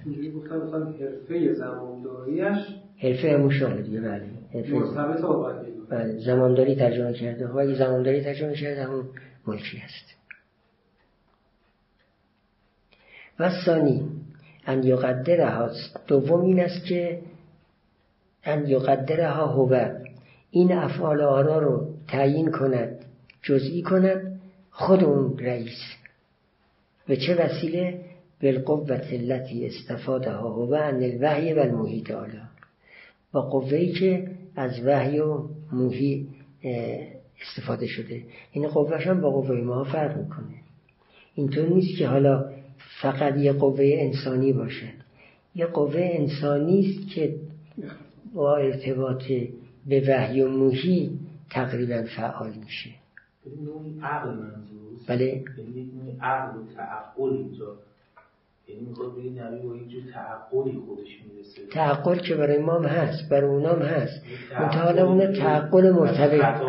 حرفه همون شامل دیگه بله. حرفه بله زمانداری ترجمه کرده. خب اگه زمانداری ترجمه کرده همون ملکی هست. و ثانی. ان یقدرها دوم این است که ان یقدرها هو این افعال آرا رو تعیین کند جزئی کند خود اون رئیس. به چه وسیله؟ بالقوت التي استفادها هو عن الوحی و المحیط آلا. با قوهی که از وحی و موهی استفاده شده. این قوهش هم با قوه ما فرق می‌کنه. اینطور نیست که حالا فقط یه قوه انسانی باشه. یه قوه انسانی است که با ارتباط به وحی و موهی تقریبا فعال میشه. عقل منظور بله. یعنی عقل و تعقل اینجا. یعنی تعقل که برای ما هم هست برای اونام هست. حالا اونا تعقل مرتبط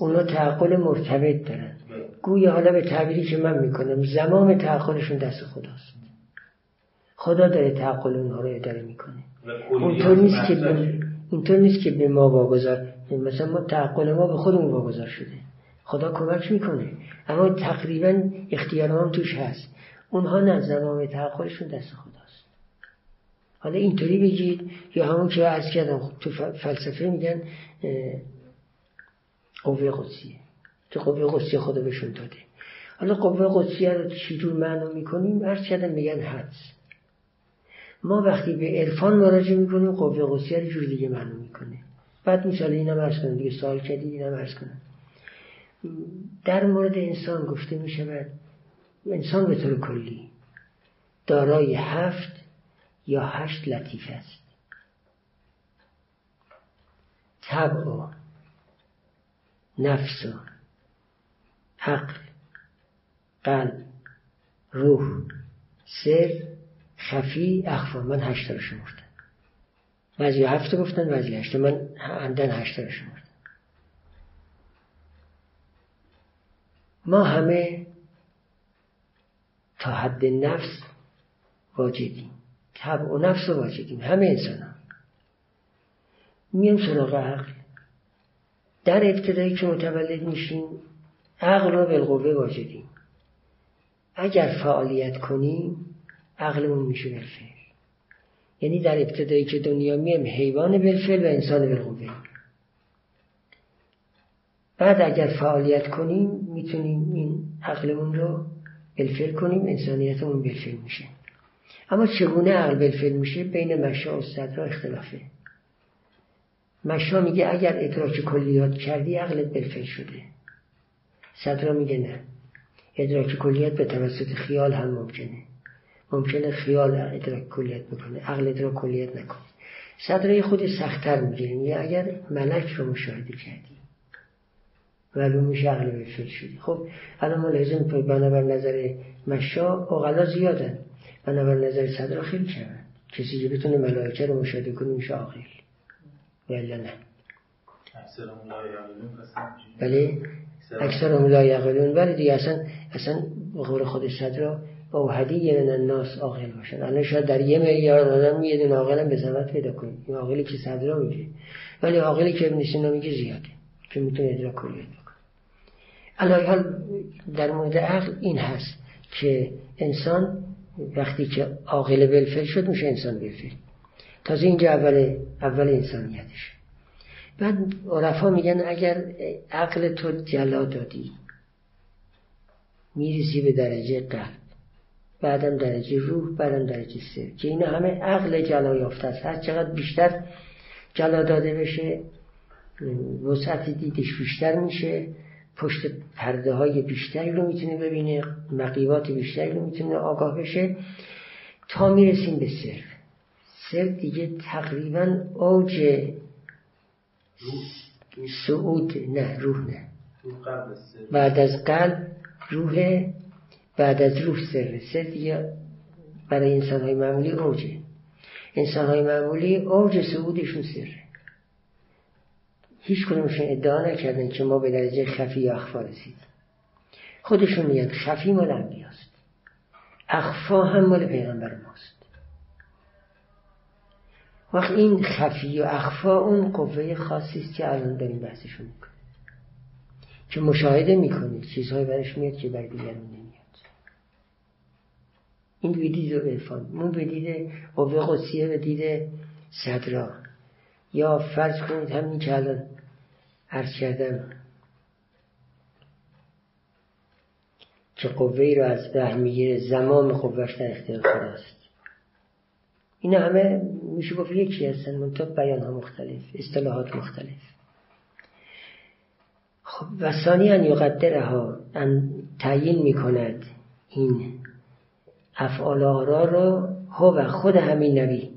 اونا تعقل مرتبط دارن. گویا حالا به تعبیری که من می‌کنم زمام تعقلشون دست خداست. خدا داره تعقل اونها رو اداره می‌کنه. اونطور نیست که به اینطور نیست که به ما واگذار مثلا ما تعقل ما به خودمون واگذار شده. خدا کمک می‌کنه. اما تقریبا اختیار هم توش هست. اونها نه زمام تعقلشون دست خداست. حالا اینطوری بگید یا همون که از کردم تو فلسفه میگن قوه قدسیه. تو قوه قدسی خدا بهشون داده. حالا قوه قدسیه رو چجور معنا می‌کنیم؟ عرض کردم میگن حدس. ما وقتی به عرفان مراجعه می‌کنیم قوه قدسیه رو جور دیگه معنا می‌کنه. بعد مثال اینم عرض کنم دیگه سوال کردید اینم عرض کنم. در مورد انسان گفته می شود انسان به طور کلی دارای هفت یا هشت لطیف است. طبع و نفس و عقل قلب روح سر خفی اخفا. من هشت رو شمردم. بعضی هفت گفتن بعضی هشت. من عندن هشت رو شمردم. ما همه تا حد نفس واجدیم. طبع و نفس واجدیم. همه انسان هم. میم سراغ عقل. در ابتدایی که متولد میشیم عقل رو بالقوه واجدیم اگر فعالیت کنیم عقلمون میشه بالفعل. یعنی در ابتدایی که دنیا میم حیوان بالفعل و انسان بالقوه. بعد اگر فعالیت کنیم می‌تونیم این عقلمون رو بلفل کنیم انسانیتمون بلفل میشه. اما چگونه عقل بلفل میشه؟ بین مشا و صدرا اختلافه. مشا میگه اگر ادراک کلیات کردی عقلت بلفل شده. صدرا میگه نه. ادراک کلیات به توسط خیال هم ممکنه. ممکنه خیال ادراک کلیت بکنه. عقل ادراک کلیت نکنه. صدرای خود سختتر میگه میگه اگر ملک رو مشاهده کردی معلوم میشه عقل به فکر شدی. خب الان ما لازم بنابر نظر مشا اقلا زیادن. بنابر نظر صدر خیلی کمن کسی که بتونه ملائکه رو مشاهده کنه میشه عاقل. ولی نه. بله؟ اکثر هم لا یعقلون ولی دیگه اصلا اصلا به خود صدر با هدیه من الناس عاقل باشن. الان شاید در یه میلیارد آدم یه دونه هم به ثبت پیدا کنیم. این عاقلی که صدر میگه. ولی عاقلی که ابن سینا میگه زیاده که می‌تونه ادراک کنه حال در مورد عقل این هست که انسان وقتی که عاقل بلفل شد میشه انسان بلفل تازه اینجا اول اول انسانیتش بعد عرفا میگن اگر عقل تو جلا دادی میریزی به درجه قلب بعدم درجه روح بعدم درجه سر. که اینا همه عقل جلا یافته است. هر چقدر بیشتر جلا داده بشه وسعت دیدش بیشتر میشه پشت پرده های بیشتری رو می‌تونه ببینه مقیبات بیشتری رو می‌تونه آگاه بشه تا می‌رسیم به سر. سر دیگه تقریبا اوج سعود نه روح نه. بعد از قلب روح بعد از روح سر. سر دیگه برای انسان های معمولی اوجه. انسان های معمولی اوج سعودشون سره هیچ کنونشون ادعا نکردن که ما به درجه خفی یا اخفا رسید خودشون میگن خفی مال انبیاست. اخفا هم مال پیغمبر ماست. وقت این خفی و اخفا اون قوه خاصی است که الان داریم بحثشون می‌کنیم. که مشاهده می‌کنید. چیزهای برش میاد که بر دیگران نمیاد. این به دید عرفان اون به دید قوه قدسیه به دید صدرا. یا فرض کنید همین که الان عرض کردم. که قوه رو از ده می‌گیره زمان قوهش در اختیار خداست. این همه میشه گفت یکی هستن منطقه بیان ها مختلف اصطلاحات مختلف. خب و ثانی ان یقدره ها تعیین می‌کند این افعال آرا رو هو خود همین نبی.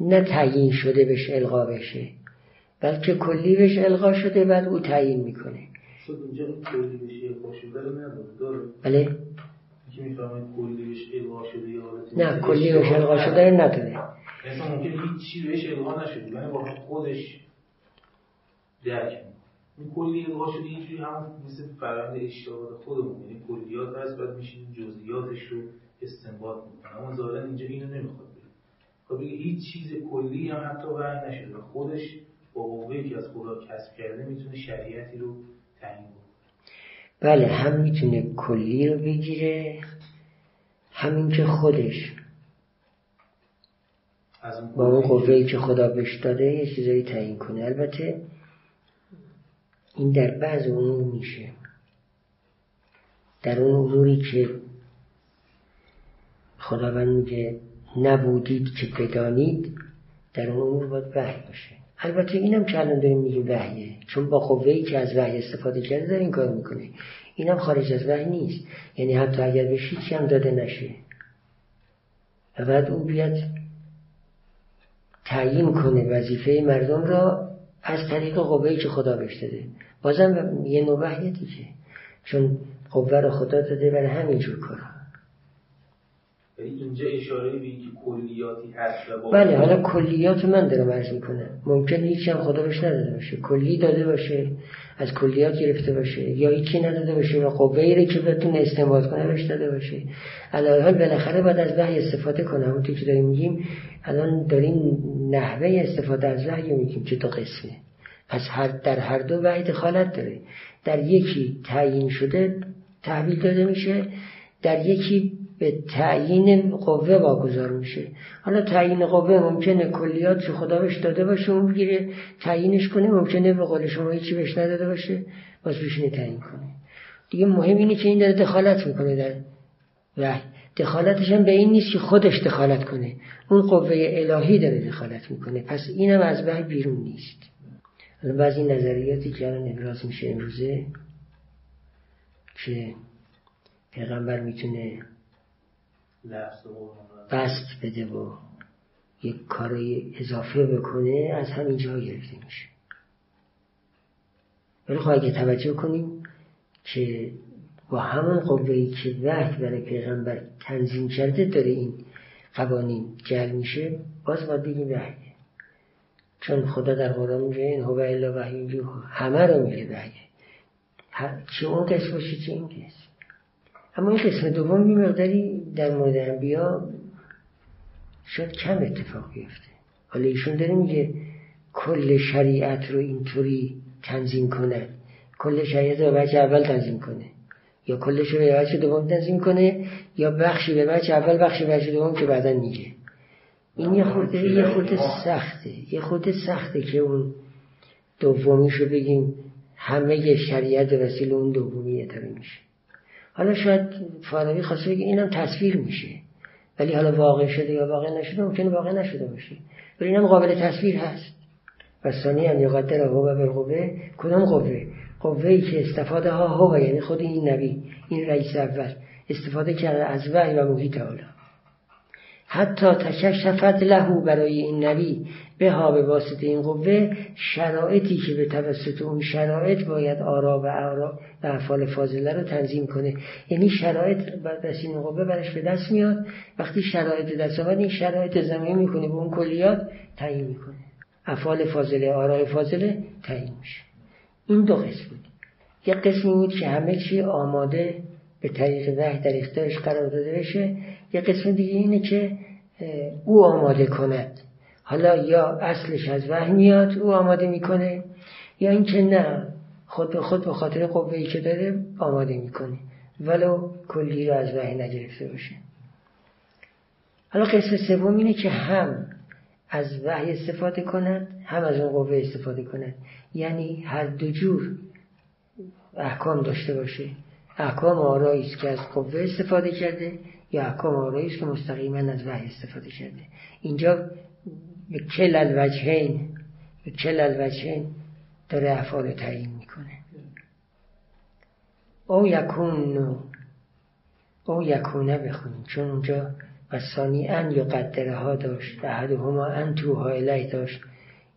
نه تعیین شده بهش القا بشه بلکه کلی بهش القا شده بعد او تعیین می‌کنه. بله؟ نه کلی بهش القا شده مثلا ممکن هیچ چی بهش القا نشده. یعنی با خودش درک این کلی القا شده اینجوری هم مثل فرآیند اشتباه خودمون. یعنی کلیات هست بعد میشین جزئیاتش رو استنباط می‌کنه اما ظاهرا اینجا اینو نمی‌خواد خب هیچ چیز کلی هم حتی وحی نشده خودش با قوهی که از خدا کسب کرده می‌تونه شریعتی رو تعیین بله هم می‌تونه کلی رو بگیره همین که خودش. با اون قوهی که خدا بهش داده یه چیزایی تعیین کنه. البته این در بعض امور میشه. در اون اموری که خداوند میگه نبودید که بدانید در اون امور باید وحی باشه. البته اینم که الان داریم میگیم وحیه. چون با قوهی که از وحی استفاده کرده داره این کار می‌کنه اینم خارج از وحی نیست. یعنی حتی اگر به هیچی هم داده نشه. و بعد اون بیاد تعیین کنه وظیفه مردم را از طریق قوهی که خدا بهش داده. بازم یه نوع وحیه دیگه. چون قوه رو خدا داده برای همینجور کارا. اینجا اشاره به اینکه کلیاتی هست و بله حالا کلیات من دارم عرض می‌کنم. ممکن هیچ هم خدا بهش نداده باشه. کلی داده باشه از کلیات گرفته باشه یا هیچی نداده باشه و قوه ای که بتونه استنباط کنه بهش داده باشه. الان حال بالاخره باید از وحی استفاده کنه اون که داریم میگیم الان داریم نحوه استفاده از وحی میگیم که دو قسمه. پس هر در هر دو وحی دخالت داره. در یکی تعیین شده تحویل داده میشه. در یکی به تعیین قوه واگذار میشه. حالا تعیین قوه ممکنه کلیات رو خدا بهش داده باشه اون بگیره تعیینش کنه ممکنه به قول شما هیچی بهش نداده باشه باز بشینه تعیین کنه. دیگه مهم اینه که این داره دخالت می‌کنه در وحی. دخالتش هم به این نیست که خودش دخالت کنه. اون قوه الهی داره دخالت می‌کنه. پس اینم از وحی بیرون نیست. حالا بعضی نظریاتی که الان ابراز میشه امروزه که پیغمبر می‌تونه بست بده و یک کارای اضافه بکنه از همین جا گرفته میشه. ولی خب اگه توجه کنیم که با همون قوهی که وحی برای پیغمبر تنظیم کرده داره این قوانین جل میشه باز باید بگیم وحیه چون خدا در قرآن میگه این هو الا وحی همه رو میگه وحیه چه اون قسم باشه چه این قسم اما این قسم دوم در مورد انبیا شاید کم اتفاق بیفته. حالا ایشون داره میگه کل شریعت رو اینطوری تنظیم کنه. کل شریعت رو بچه اول تنظیم کنه. یا کلش رو به بچه دوم تنظیم کنه یا بخشی به بچه اول بخشی به بچه دوم که بعدا میگه. این یه خورده یه خورده سخته. یه خورده سخته که اون دومیشو بگیم همه شریعت وسیله اون دومی میشه. حالا شاید فارابی خواسته بگه اینم تصویر میشه. ولی حالا واقع شده یا واقع نشده ممکنه واقع نشده باشه. ولی اینم قابل تصویر هست. و ثانی هم یقدر قوه بالقوه. کدام قوه؟ قوه که استفاده ها هو یعنی خود این نبی این رئیس اول استفاده کرده از وحی و محیط حالا حتی تکشفت لهو برای این نبی. به ها به واسطه این قوه شرایطی که به توسط اون شرایط باید آرا و آرا و افعال فاضله رو تنظیم کنه. یعنی شرایط بس این قوه برش به دست میاد. وقتی شرایط دست آمد این شرایط زمین می‌کنه به اون کلیات تعیین می‌کنه. افعال فاضله آرای فاضله تعیین میشه. این دو قسم بود. یه قسمی بود که همه چی آماده به طریق وحی در اختیارش قرار داده بشه. یه قسم دیگه اینه که او آماده کند. حالا یا اصلش از وحی او آماده می‌کنه یا اینکه نه خود به خود به خاطر قوه ای که داره آماده می‌کنه. ولو کلی رو از وحی نگرفته باشه. حالا قسم سوم اینه که هم از وحی استفاده کنند هم از اون قوه استفاده کنند یعنی هر دو جور احکام داشته باشه. احکام آرایی است که از قوه استفاده کرده یا احکام آرایی که مستقیما از وحی استفاده کرده. اینجا به کل الوجهین به کل الوجهین داره افعال تعیین می‌کنه. او یکون او یکونه بخونیم چون اونجا و ثانی ان یا قدره ها داشت هما ان توها الی داشت.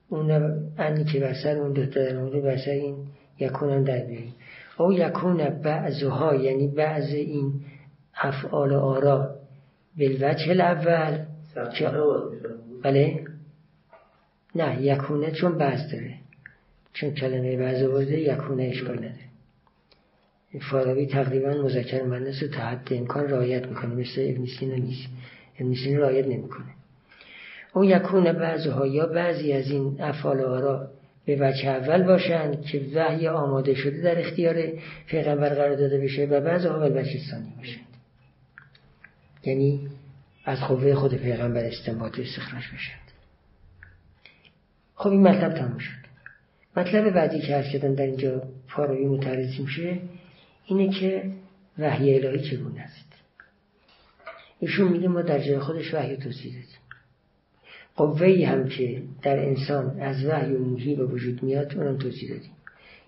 اون انی که بسر اون دو در مورد بسر این یکونن در بیاریم. او یکون بعضها یعنی بعض این افعال آرا. بالوجه الاول. بله. نه یکونه چون بعض داره. چون کلمه بعض آورده یکونه اشکال نداره. فارابی تقریبا مذکر مؤنث رو تا حد امکان رعایت می‌کنه. مثل ابن سینا نیست. ابن سینا رعایت نمی‌کنه. او یکون بعضها یا بعضی از این افعال آرا به وجه اول باشند که وحی آماده شده در اختیار پیغمبر قرار داده بشه و بعض اول وجه ثانی باشند. یعنی از قوه خود پیغمبر استنباط استخراج بشند خب این مطلب تموم شد. مطلب بعدی که هست کردن در اینجا فاروی متعرضی میشه اینه که وحی الهی چگونه است؟ ایشون میگه ما در جای خودش وحی توضیح دادیم. قوه هم که در انسان از وحی و موهی به وجود میاد اونم توضیح دادیم.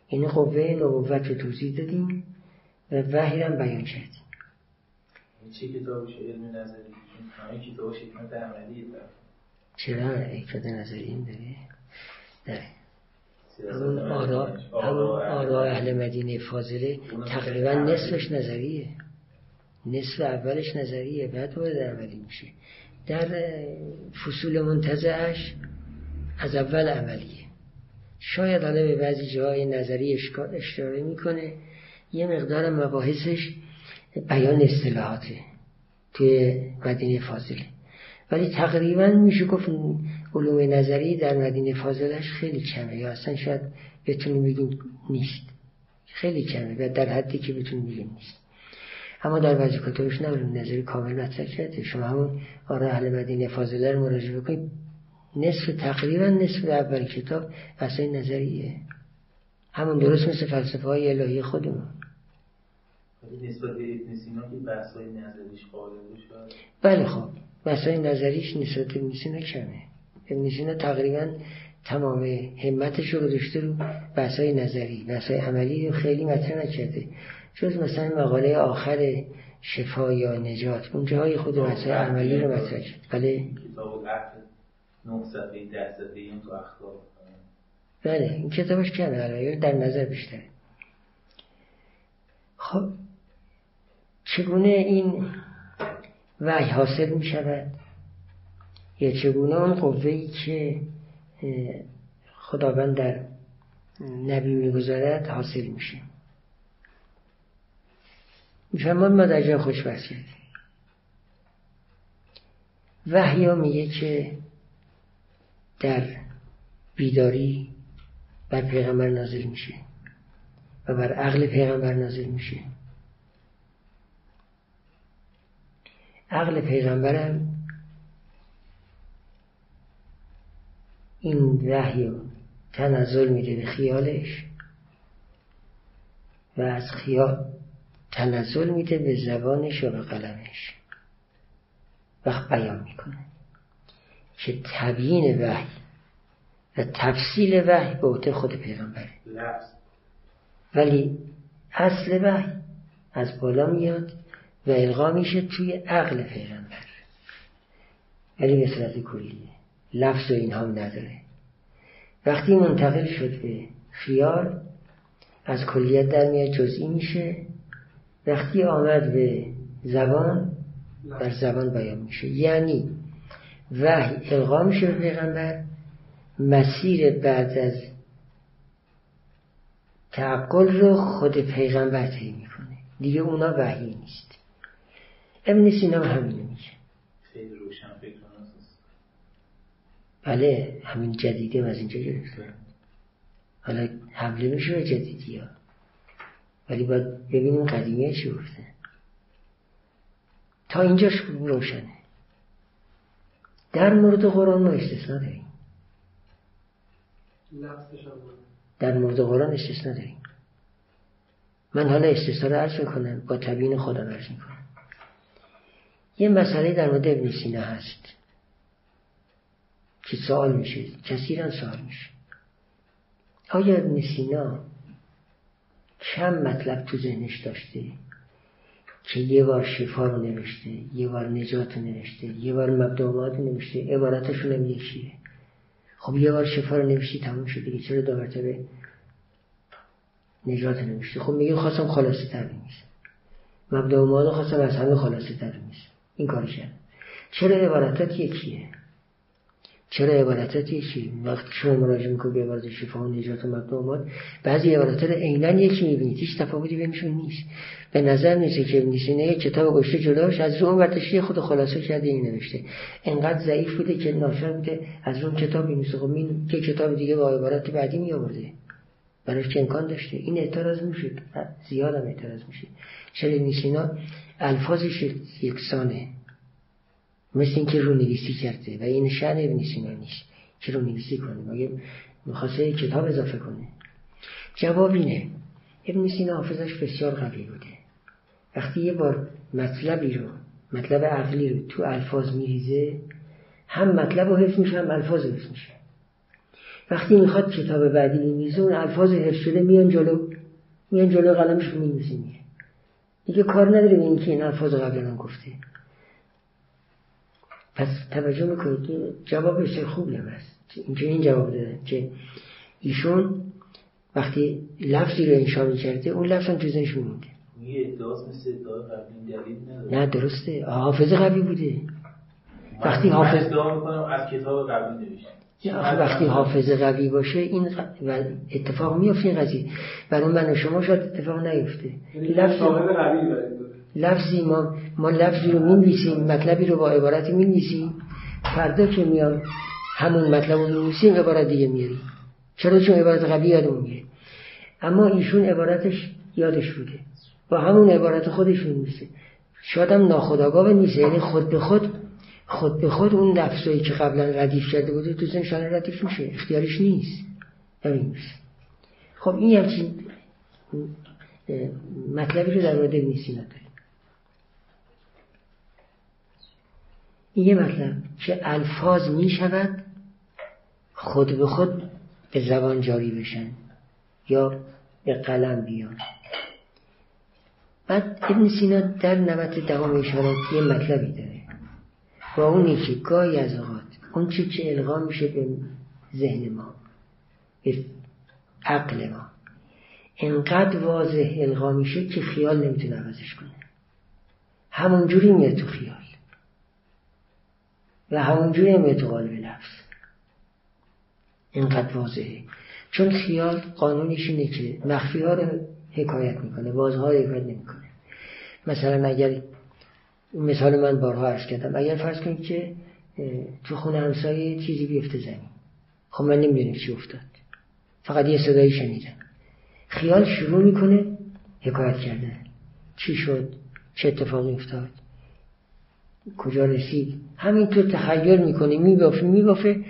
این قوه نبوت رو توضیح دادیم و وحی هم بیان کردیم. چه کتابش علم نظری؟ همه کتابش حکمت عملی چرا؟ حکمت نظری این داره داره همون آرا همون آرا اهل مدینه فاضله تقریبا نصفش نظریه. نصف اولش نظریه بعد وارد عملی میشه. در فصول منتظرش از اول عملیه. شاید حالا به بعضی جاهای نظری اشاره می‌کنه. یه مقدار مباحثش بیان اصطلاحاته توی مدینه فاضله ولی تقریبا میشه گفت علوم نظری در مدینه فاضلش خیلی کمه یا اصلا شاید بتونیم بگیم نیست. خیلی کمه و در حدی که بتونیم بگیم نیست. اما در بعضی کتابش نه علوم نظری کامل مطرح کرده. شما همون آره اهل مدینه فاضله رو مراجعه بکنید. نصف تقریبا نصف اول کتاب بحثای نظریه. همون درست مثل فلسفه های الهی خودمون. نسبت به ابن سینا که بحثای نظریش بله خب بحثای نظریش نسبت به ابن سینا کمه. ابن سینا تقریبا تمام همتش رو داشته رو بحثای نظری بحثای عملی رو خیلی مطرح نکرده. جز مثلا مقاله آخر شفا یا نجات اون جاهای خود بحثای عملی رو مطرح کرد بله. بله این کتابش کمه در نظر بیشتره. خب چگونه این وحی حاصل می شود؟ یا چگونه اون قوه که خداوند در نبی می‌گذارد حاصل میشه میفرمان ما در جای خوش بحث کردیم. وحی میگه که در بیداری بر پیغمبر نازل میشه و بر عقل پیغمبر نازل میشه عقل پیغمبرم این وحی تنزل میده به خیالش و از خیال تنزل میده به زبانش و به قلمش و بیان می‌کنه که تبیین وحی و تفصیل وحی به عهده خود پیغمبره. ولی اصل وحی از بالا میاد و القا میشه توی عقل پیغمبر. ولی به صورت کلیه لفظ و این هم نداره. وقتی منتقل شد به خیال از کلیت در میاد جزئی میشه. وقتی آمد به زبان در زبان بیان میشه. یعنی وحی القا میشه به پیغمبر مسیر بعد از تعقل رو خود پیغمبر طی می‌کنه. دیگه اونا وحی نیست. ابن سینا همینو میگه خیلی روشن فکر بله همین جدیدی از اینجا گرفته. حالا حمله میشه به جدیدی ها ولی باید ببینیم قدیمیه چی گفته. تا اینجاش روشنه. در مورد قرآن ما استثنا داریم. در مورد قرآن استثنا داریم. من حالا استثنا رو عرض می‌کنم با تبیین خودم عرض می‌کنم. یه مسئله در مورد ابن سینا هست که سوال میشه کثیرا سوال میشه. آیا ابن سینا چند مطلب تو ذهنش داشته که یه بار شفا رو نوشته یه بار نجات رو نوشته یه بار مبدومات رو نوشته عبارتشون هم یکیه. خب یه بار شفا رو نوشتی تموم شد دیگه چرا دو نجات نوشته؟ خب میگه خواستم خلاصه تر بنویسم مبدومات خواستم از همه خلاصه تر بنویسم. این کار کرد چرا عبارتات یکیه؟ چرا عبارتات یکی وقتی شما مراجعه می‌کنید به عبارت شفا و نجات مبدومات بعضی عبارات رو یکی می‌بینید هیچ تفاوتی بینشون نیست. به نظر نیست که نیست نه کتاب گشته جداش از اون خود خلاصه کرده این نوشته. انقدر ضعیف بوده که ناشر بوده از اون کتاب نیست خب این که کتاب دیگه با عبارت بعدی می آورده برایش که امکان داشته. این اعتراض میشه زیاد هم اعتراض میشه چرا اینا الفاظش یکسانه. مثل اینکه رو نویسی کرده و این شأن ابن سینا نیست که رو نویسی کنه. مگه می‌خواسته کتاب اضافه کنه؟ جواب اینه. ابن سینا حافظش بسیار قوی بوده. وقتی یه بار مطلبی رو مطلب عقلی رو تو الفاظ میریزه هم مطلب رو حفظ میشه هم الفاظ حفظ میشه. وقتی می‌خواد کتاب بعدی میمیزه اون الفاظ حفظ شده میان جلو میان جلو قلمش رو میمیزه میره دیگه کار نداره به اینکه این الفاظ قبلا گفته پس توجه می‌کنید که جواب بسیار خوب است اینجا این جواب داده که ایشون وقتی لفظی رو انشا می‌کرده اون لفظ هم ذهنش میمونده. نه درسته. حافظه قوی بوده. وقتی حافظ از کتاب قبلی وقتی حافظه قوی باشه این و اتفاق میفته این قضیه. برای من و شما شاید اتفاق نیفته. یعنی لفظ لفظی ما ما لفظی رو می‌نویسیم مطلبی رو با عبارتی می‌نویسیم. فردا که میام همون مطلب رو می‌نویسیم عبارت دیگه میاریم چرا؟ چون عبارت قبلی یادمون میره. اما ایشون عبارتش یادش بوده. با همون عبارت خودش می‌نویسه. شاید هم ناخداگاه نیست. یعنی خود به خود خود به خود اون لفظایی که قبلا ردیف کرده بوده تو زنشان ردیف میشه. اختیارش نیست. همین خب این همچین مطلبی رو در مورد نیستی نداره این یه مطلب که الفاظ می شود خود به خود به زبان جاری بشن یا به قلم بیان. بعد ابن سینا در نوت دهم اشاره یه مطلبی داره. و اونی که گاهی از اوقات. اون چی که القا میشه به ذهن ما به عقل ما. انقدر واضح القا میشه که خیال نمی‌تونه عوضش کنه. همونجوری میاد تو خیال. و همونجوری هم تو قالب لفظ اینقدر واضحه. چون خیال قانونش اینه که مخفی ها رو حکایت می‌کنه بازها رو حکایت نمی‌کنه. مثلا اگر مثال من بارها عرض کردم. اگر فرض کنید که تو خونه همسایه چیزی بیفته زمین. خب من نمی‌دونم چی افتاد. فقط یه صدایی شنیدم. خیال شروع می‌کنه حکایت کرده چی شد؟ چه اتفاقی افتاد؟ کجا رسید؟ همینطور تخیل می‌کنه میبافه میبافه.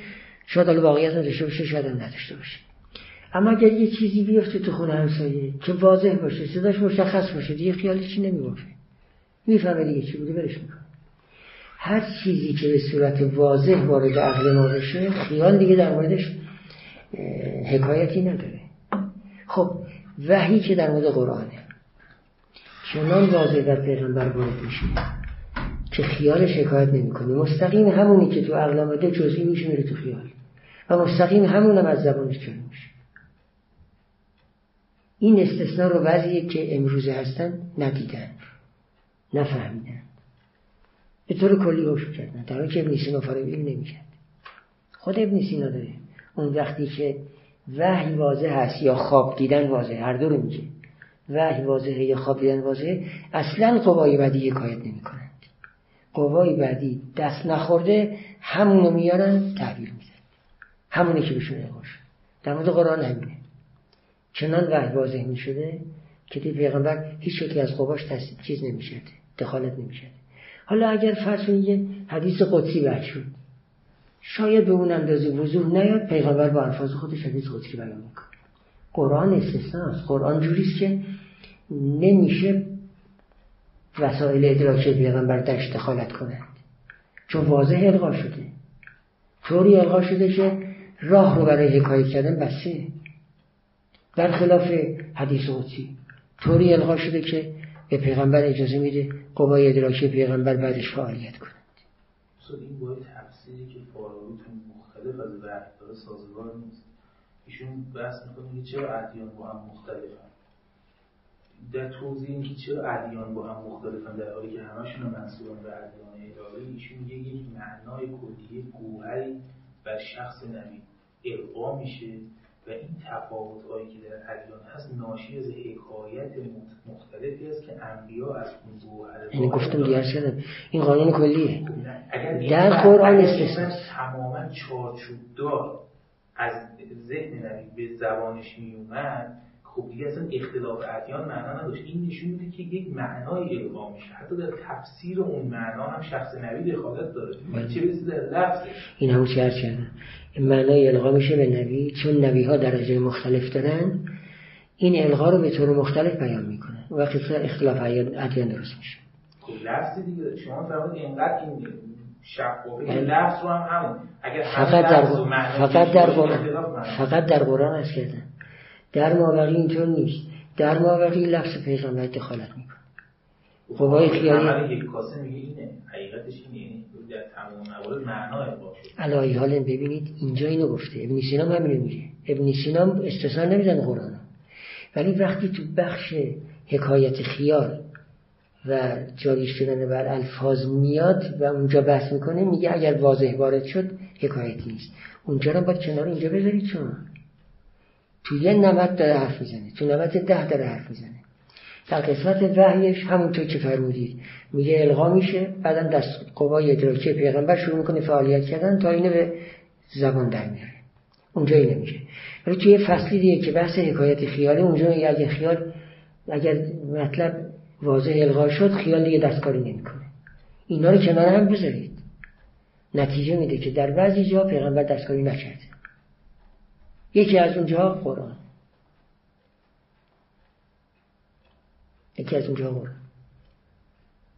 شاید حالا واقعیت نداشته باشه شاید نداشته باشه. اما اگر یه چیزی بیفته تو خونه همسایه که واضح باشه صداش مشخص باشه دیگه خیالش چی نمیبافه. می‌فهمه دیگه چی بوده برش می‌کنه. هر چیزی که به صورت واضح وارد عقل ما بشه خیال دیگه در موردش حکایتی نداره. خب وحی که در مورد قرآنه. چنان واضح در پیغمبر وارد میشه که خیال شکایت نمی‌کنه. مستقیم همونی که تو عقل آمده جزئی میشه میره تو خیال. و مستقیم همون هم از زبانش چون میشه. این استثناء رو بعضی که امروزه هستن ندیدن. نفهمیدن به طور کلی روشو کردن در که ابن سینا فارابی نمی‌کرد. خود ابن سینا داره اون وقتی که وحی واضح هست یا خواب دیدن واضح هر دو رو میگه. وحی واضحه یا خواب دیدن واضحه اصلا قوای بعدی حکایت نمی کنند قوای بعدی دست نخورده همونو میارن تحویل میدن همونی که بهشون القا در مورد قرآن همینه. چنان وحی واضح می شده که دی پیغمبر هیچ شکلی از قواش چیز نمیشه دخالت نمیشه حالا اگر فرض یه حدیث قدسی شد شاید به اون اندازه وضوح نیاد پیغمبر با الفاظ خودش حدیث قدسی بیان می‌کنه. قرآن استثناست قرآن جوریست که نمیشه وسایل ادراک پیغمبر درش دخالت کنند. چون واضح القا شده. طوری القا شده که راه رو برای حکایت کردن بسه خلاف حدیث قدسی. طوری القا شده که به پیغمبر اجازه میده قوای ادراکی پیغمبر بعدش فعالیت کنند این باید تفسیری که فاراوی مختلف از وحی سازگار نیست. ایشون بحث می‌کنه که چرا ادیان با هم مختلفن. در توضیح اینکه چرا ادیان با هم مختلفن در حالی که همشون منصوبن به ادیان الهی ایشون میگه یک معنای کلی گوهری بر شخص نبی. القا میشه و این تفاوت هایی که در ادیان هست ناشی از حکایت مختلفی است که انبیا از اون گوهر یعنی گفتم دیگر این قانون کلیه. در قرآن استثنا تماما چارچوب دار از ذهن نبی به زبانش میومد خب دیگه اصلا اختلاف ادیان معنا نداشت. این نشون میده که یک معنای القا میشه. حتی در تفسیر اون معنا هم شخص نبی دخالت داره. بله. چه برسه در لفظش؟ این همون کردن معنای القا میشه به نبی چون نبی ها درجه مختلف دارن این القا رو به طور مختلف بیان می‌کنه وقتی اختلاف ادیان درست میشه. خب لفظ دیگه شما فرمودید اینقدر این شفافه. بله. لفظ رو هم همون. اگر فقط در فقط در قرآن فقط در قرآن هست کردن. در مابقی اینطور نیست. در مابقی لفظ پیغمبر دخالت می‌کنه. قوای خیالی. یک کاسه میگه اینه. حقیقتش اینه. یعنی در تمام موارد معنا ببینید اینجا اینو گفته. ابن سینا هم همینو میگه. ابن سینا استثنا نمی‌زنه قرآن. ولی وقتی تو بخش حکایت خیال و جاری شدن بر الفاظ میاد و اونجا بحث می‌کنه میگه اگر واضح وارد شد حکایتی نیست. اونجا رو باید کنار اینجا بذارید شما. تو یه نمت داره حرف می‌زنه. تو نمت ده داره حرف می‌زنه. در قسمت وحیش همونطور که فرمودید. میگه القا میشه بعدا دست قوای ادراکی پیغمبر شروع می‌کنه فعالیت کردن تا اینو به زبان در میاره. اونجا اینه میشه ولی توی فصلی دیگه که بحث حکایت خیاله اونجا میگه اگه خیال اگر مطلب واضح القا شد خیال دیگه دستکاری نمی‌کنه. اینا رو کنار هم بذارید. نتیجه میده که در بعضی جا پیغمبر دستکاری نکرده. یکی از اونجا قرآن. یکی از اونجا قرآن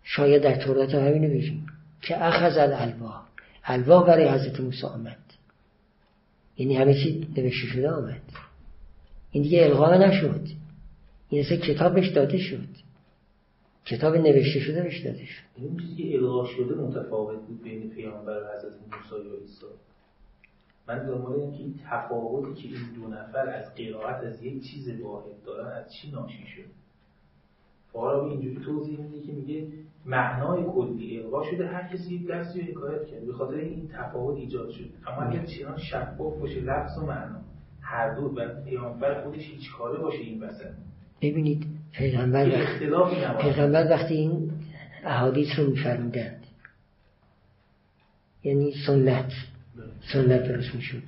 شاید در تورات هم همینو بگیم که اخذ الالواح. الواح برای حضرت موسی آمد. یعنی همه چی نوشته شده آمد. این دیگه القا نشد. این اصلا کتابش داده شد. کتاب نوشته شده بهش داده شد. این چیزی که القا شده متفاوت بود بین پیامبر حضرت موسی و عیسی. من دنبال اینم که این تفاوتی که این دو نفر از قرائت از یک چیز واحد دارن از چی ناشی شد؟ فارابی اینجوری توضیح میده که میگه معنای کلی القا شده هر کسی یک رو حکایت کرد به خاطر این تفاوت ایجاد شد. اما اگر چنان شفاف باشه لفظ و معنا هر دو و پیامبر خودش هیچ کاره باشه این وسط. ببینید پیغمبر وقت... پیغمبر وقتی این احادیث رو میفرمودند یعنی سنت سنت درست می‌شد.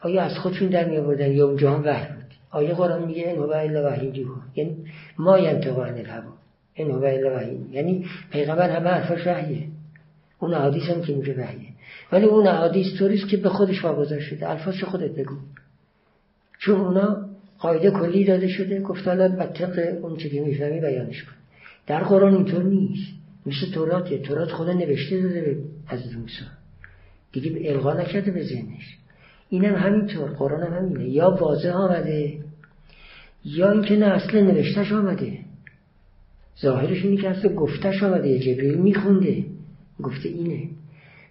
آیا از خودشون در می آوردن یا اونجا هم وحی آیا قرآن میگه این هو الا وحی دیگو یعنی ما ینطق الهوا. این هو الا وحی. یعنی پیغمبر همه حرفاش وحیه. اون احادیث هم که میگه وحیه. ولی اون احادیث طوریست که به خودش واگذار شده. الفاظ خودت بگو. چون اونا قاعده کلی داده شده. گفت حالا به اون چی که می‌فهمی بیانش کن. در قرآن اینطور نیست. مثل توراته تورات خدا نوشته داده به حضرت موسی. دیگه القا نکرده به ذهنش. اینم همینطور. قرآن هم همینه. یا واضح آمده. یا اینکه نه اصل نوشتش آمده. ظاهرش اینه که اصل گفتش آمده. جبریل میخونده. گفته اینه.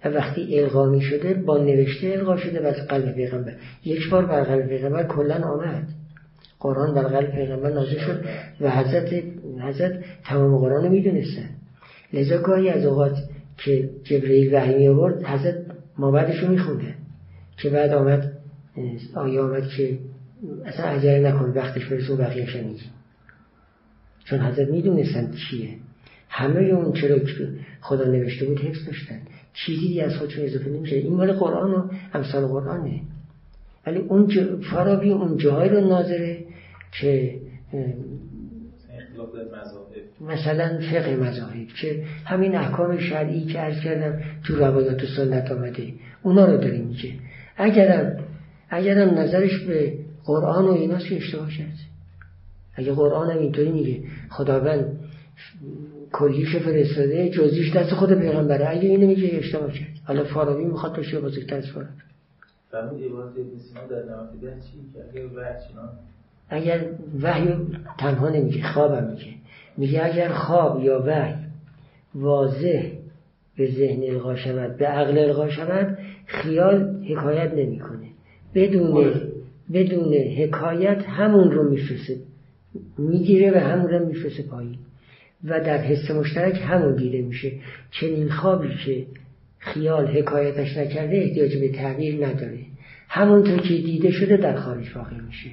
و وقتی القا شده با نوشته القا شده بر قلب پیغمبر. یک بار بر قلب پیغمبر کلا آمد. قرآن بر قلب پیغمبر نازل شد و حضرت حضرت تمام قرآن رو می‌دونستن. لذا گاهی از اوقات که جبرئیل وحی می آورد حضرت ما بعدش رو میخونده. که بعد آمد آیه آمد که اصلا عجله نکن وقتش برسه و بقیهش چون حضرت می‌دونستن چیه. همه اون چرا خدا نوشته بود حفظ داشتن. چیزی از خودشون اضافه نمیشه. این مال قرآن و امثال قرآنه. ولی اون فارابی اون جاهای رو ناظره که مثلا فقه مذاهب که همین احکام شرعی که عرض کردم تو روایات و سنت آمده. اونا رو داریم میگه اگرم اگرم نظرش به قرآن و ایناست که اشتباه شد اگه قرآن هم اینطوری میگه خداوند کلیش فرستاده جزیش دست خود پیغمبره. اگه اینو میگه اشتباه کرد. حالا فارابی می‌خواد باشه بزرگتر از فارابی. اگر وحی تنها نمیگه خوابم میگه. میگه اگر خواب یا وحی واضح به ذهن القا شود به عقل القا شود خیال حکایت نمی‌کنه. بدون بدون حکایت همون رو میفرسه می‌گیره و همون رو میفرسه پایین. و در حس مشترک همون دیده میشه. چنین خوابی که خیال حکایتش نکرده احتیاج به تغییر نداره. همونطور که دیده شده در خارج واقع میشه.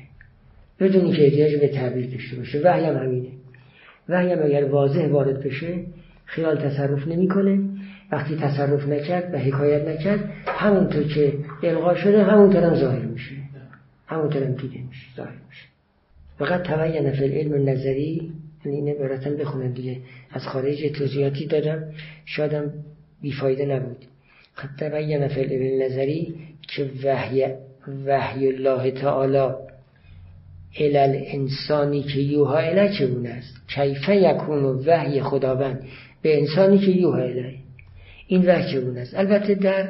بدونی که احتیاج به تعبیر داشته باشه. وحی هم همینه. وحی هم اگر واضح وارد بشه خیال تصرف نمی‌کنه. وقتی تصرف نکرد و حکایت نکرد همونطور که القا شده همونطور هم ظاهر میشه. همونطور هم دیده میشه ظاهر میشه. فقط تبین فی العلم نظری یعنی این عبارتا بخونم دیگه. از خارج توضیحاتی دادم شادم بیفایده نبود. خب تبین فی العلم نظری که وحی وحی الله تعالی الال انسانی که یوها اله چگونه است؟ کیفه یکون وحی خداوند به انسانی که یوها اله این وحی چگونه است؟ البته در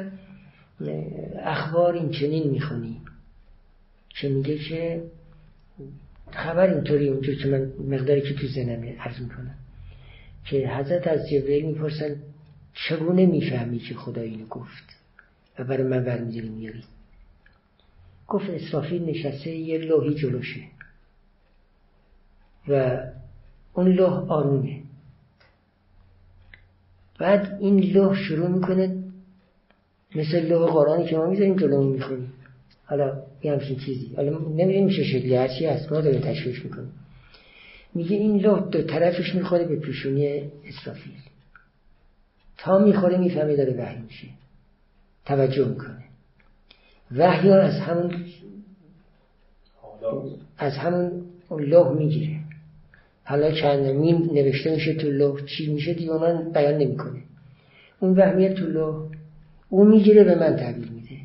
اخبار این چنین می‌خونی. که میگه که خبر اینطوری اونجور که من مقداری که تو زنمه عرض می‌کنم که حضرت از جبرئیل می‌پرسن چگونه می‌فهمی که خدا اینو گفت و برای من برمیداری میاری گفت اسرافیل نشسته یه لوحی جلوشه و اون لوح آرومه. بعد این لوح شروع می‌کنه مثل لوح قرآنی که ما می‌ذاریم جلو می‌خونیم. حالا یه همچین چیزی. حالا نمی‌دونیم چه شکلی هرچی هست ما داریم تشویش می‌کنیم. میگه این لوح دو طرفش می‌خوره به پیشونی اسرافیل. تا می‌خوره می‌فهمه داره وحی میشه. توجه می‌کنه. وحی از همون از همون لوح می‌گیره. حالا چند مین نوشته میشه تو لوح چی میشه دیگه اونان بیان نمی‌کنه. اون وهمیت تو لوح اون می‌گیره به من تحویل میده.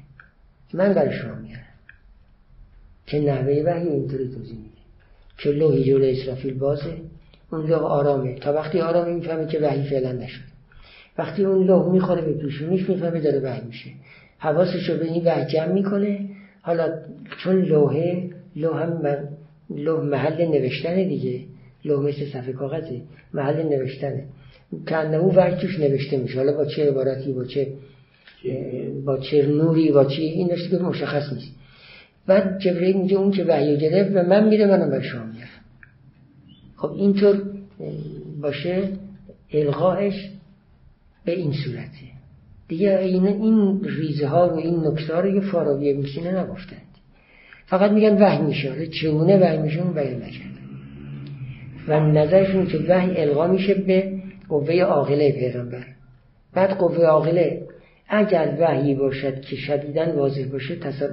من برای شما که نحوه وحی اینطوری توضیح میده. که لوحی جلو اسرافیل بازه اون لوح آرامه. تا وقتی آرامه می‌فهمه که وحی فعلا نشد وقتی اون لوح می‌خوره به پیشونیش می‌فهمه داره وحی میشه. حواسش رو به این وحی جمع می‌کنه. حالا چون لوحه لوح هم من لوح محل نوشتن دیگه. لوح مثل صفحه کاغذه. محل نوشتنه. او وحی توش نوشته میشه. حالا با چه عبارتی با چه با چه نوری با چی این که مشخص نیست. بعد جبرئیل میگه اون که وحی گرفت و من میره منم به شما میرم. خب اینطور باشه الغاش به این صورته. دیگه این این ریزه ها و این نکته ها رو یه فارابی میسینه نگفتند. فقط میگن وحی میشه. چگونه وحی میشه اون بیان نکرد و نظرشون که وحی القا میشه به قوه عاقله پیغمبر. بعد قوه عاقله اگر وحی باشد که شدیدن واضح باشه تصر...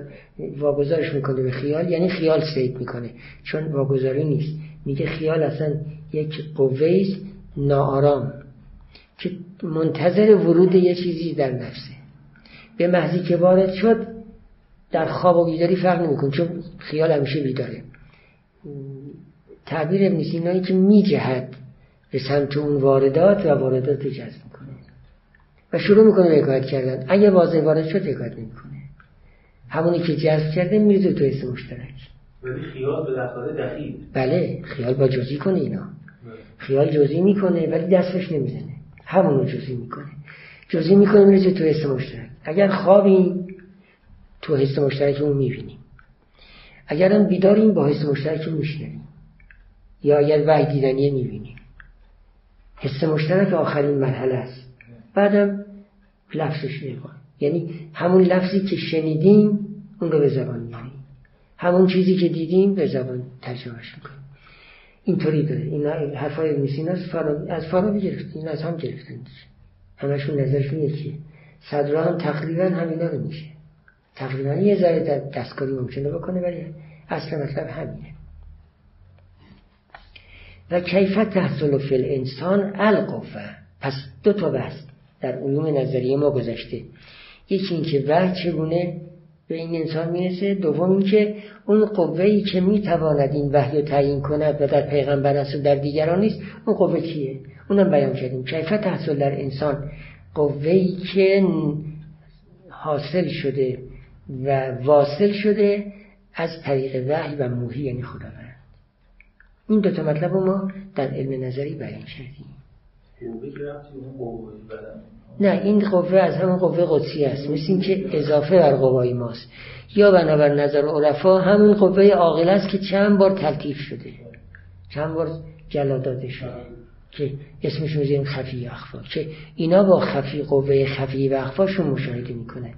واگذارش می‌کنه به خیال یعنی خیال سید می‌کنه چون واگذاری نیست. میگه خیال اصلا یک قوه ناآرام که منتظر ورود یه چیزی در نفسه. به محضی که وارد شد در خواب و بیداری فرق نمی‌کنه چون خیال همیشه بیداره. تعبیر ابن سینایی که میجهد به سمت اون واردات و واردات جذب. و شروع می‌کنه به حکایت کردن. اگه واضح وارد شد حکایت نمی‌کنه. همونی که جذب کرده میرزه تو اسم مشترک. ولی خیال به دخیل بله خیال با جزی کنه اینا. خیال جزی می‌کنه ولی دستش نمی‌زنه. همونو جزی می‌کنه. جزی می‌کنه میرزه تو اسم مشترک. اگر خوابیم تو حس مشترک اون می‌بینیم اگرم بیداریم با حس مشترک میشنویم یا اگر وحی دیدنیه می‌بینیم حس مشترک آخرین مرحله است. بعدم لفظش نگاه یعنی همون لفظی که شنیدیم اون رو به زبان میاریم همون چیزی که دیدیم به زبان ترجمهش می‌کنیم. اینطوری داره. اینا حرفای میسین از فارابی گرفت این از هم گرفتن. همشون نظرشون یکیه صدرا هم تقریبا همینا رو میشه. تقریبا یه ذره دستکاری ممکنه بکنه ولی اصلا مطلب همینه. و کیفت تحصل فی الانسان القوه. پس دو تا بحث. در علوم نظریه ما گذشته. یکی اینکه وحی چگونه به این انسان می‌رسه دوم اینکه اون قوهی که می‌تواند این وحی رو تعیین کند و در پیغمبر است و در دیگران نیست اون قوه کیه؟ اونم بیان کردیم. کیفت تحصل در انسان؟ قوهی که حاصل شده و واصل شده از طریق وحی و موهی یعنی خداوند. این دو تا مطلب ما در علم نظری بیان کردیم. نه این قوه از همون قوه قدسی است. مثل این که اضافه بر قوای ماست. یا بنابر نظر عرفا همون قوه عاقل است که چند بار تلطیف شده. چند بار جلا داده شده. که اسمش می‌ذاریم خفی اخفا. که اینا با خفی قوه خفی و اخفاشون مشاهده می‌کنن.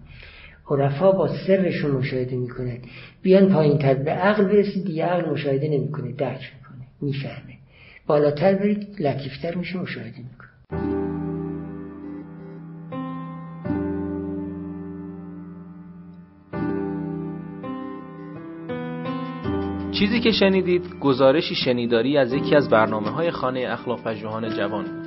عرفا با سرشون مشاهده می‌کنن. بیان پایین تر به عقل برسید دیگه عقل مشاهده نمی‌کنه. درک می‌کنه. می‌فهمه. بالاتر برید لطیفتر میشه مشاهده می‌کنه چیزی که شنیدید گزارشی شنیداری از یکی از برنامه های خانه اخلاق پژوهان جوان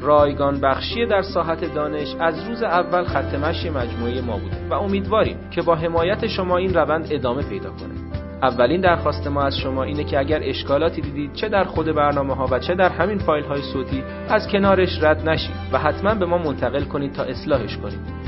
رایگان بخشی در ساحت دانش از روز اول خط مشی مجموعه ما بوده و امیدواریم که با حمایت شما این روند ادامه پیدا کنه. اولین درخواست ما از شما اینه که اگر اشکالاتی دیدید چه در خود برنامه ها و چه در همین فایل های صوتی از کنارش رد نشید و حتما به ما منتقل کنید تا اصلاحش کنید.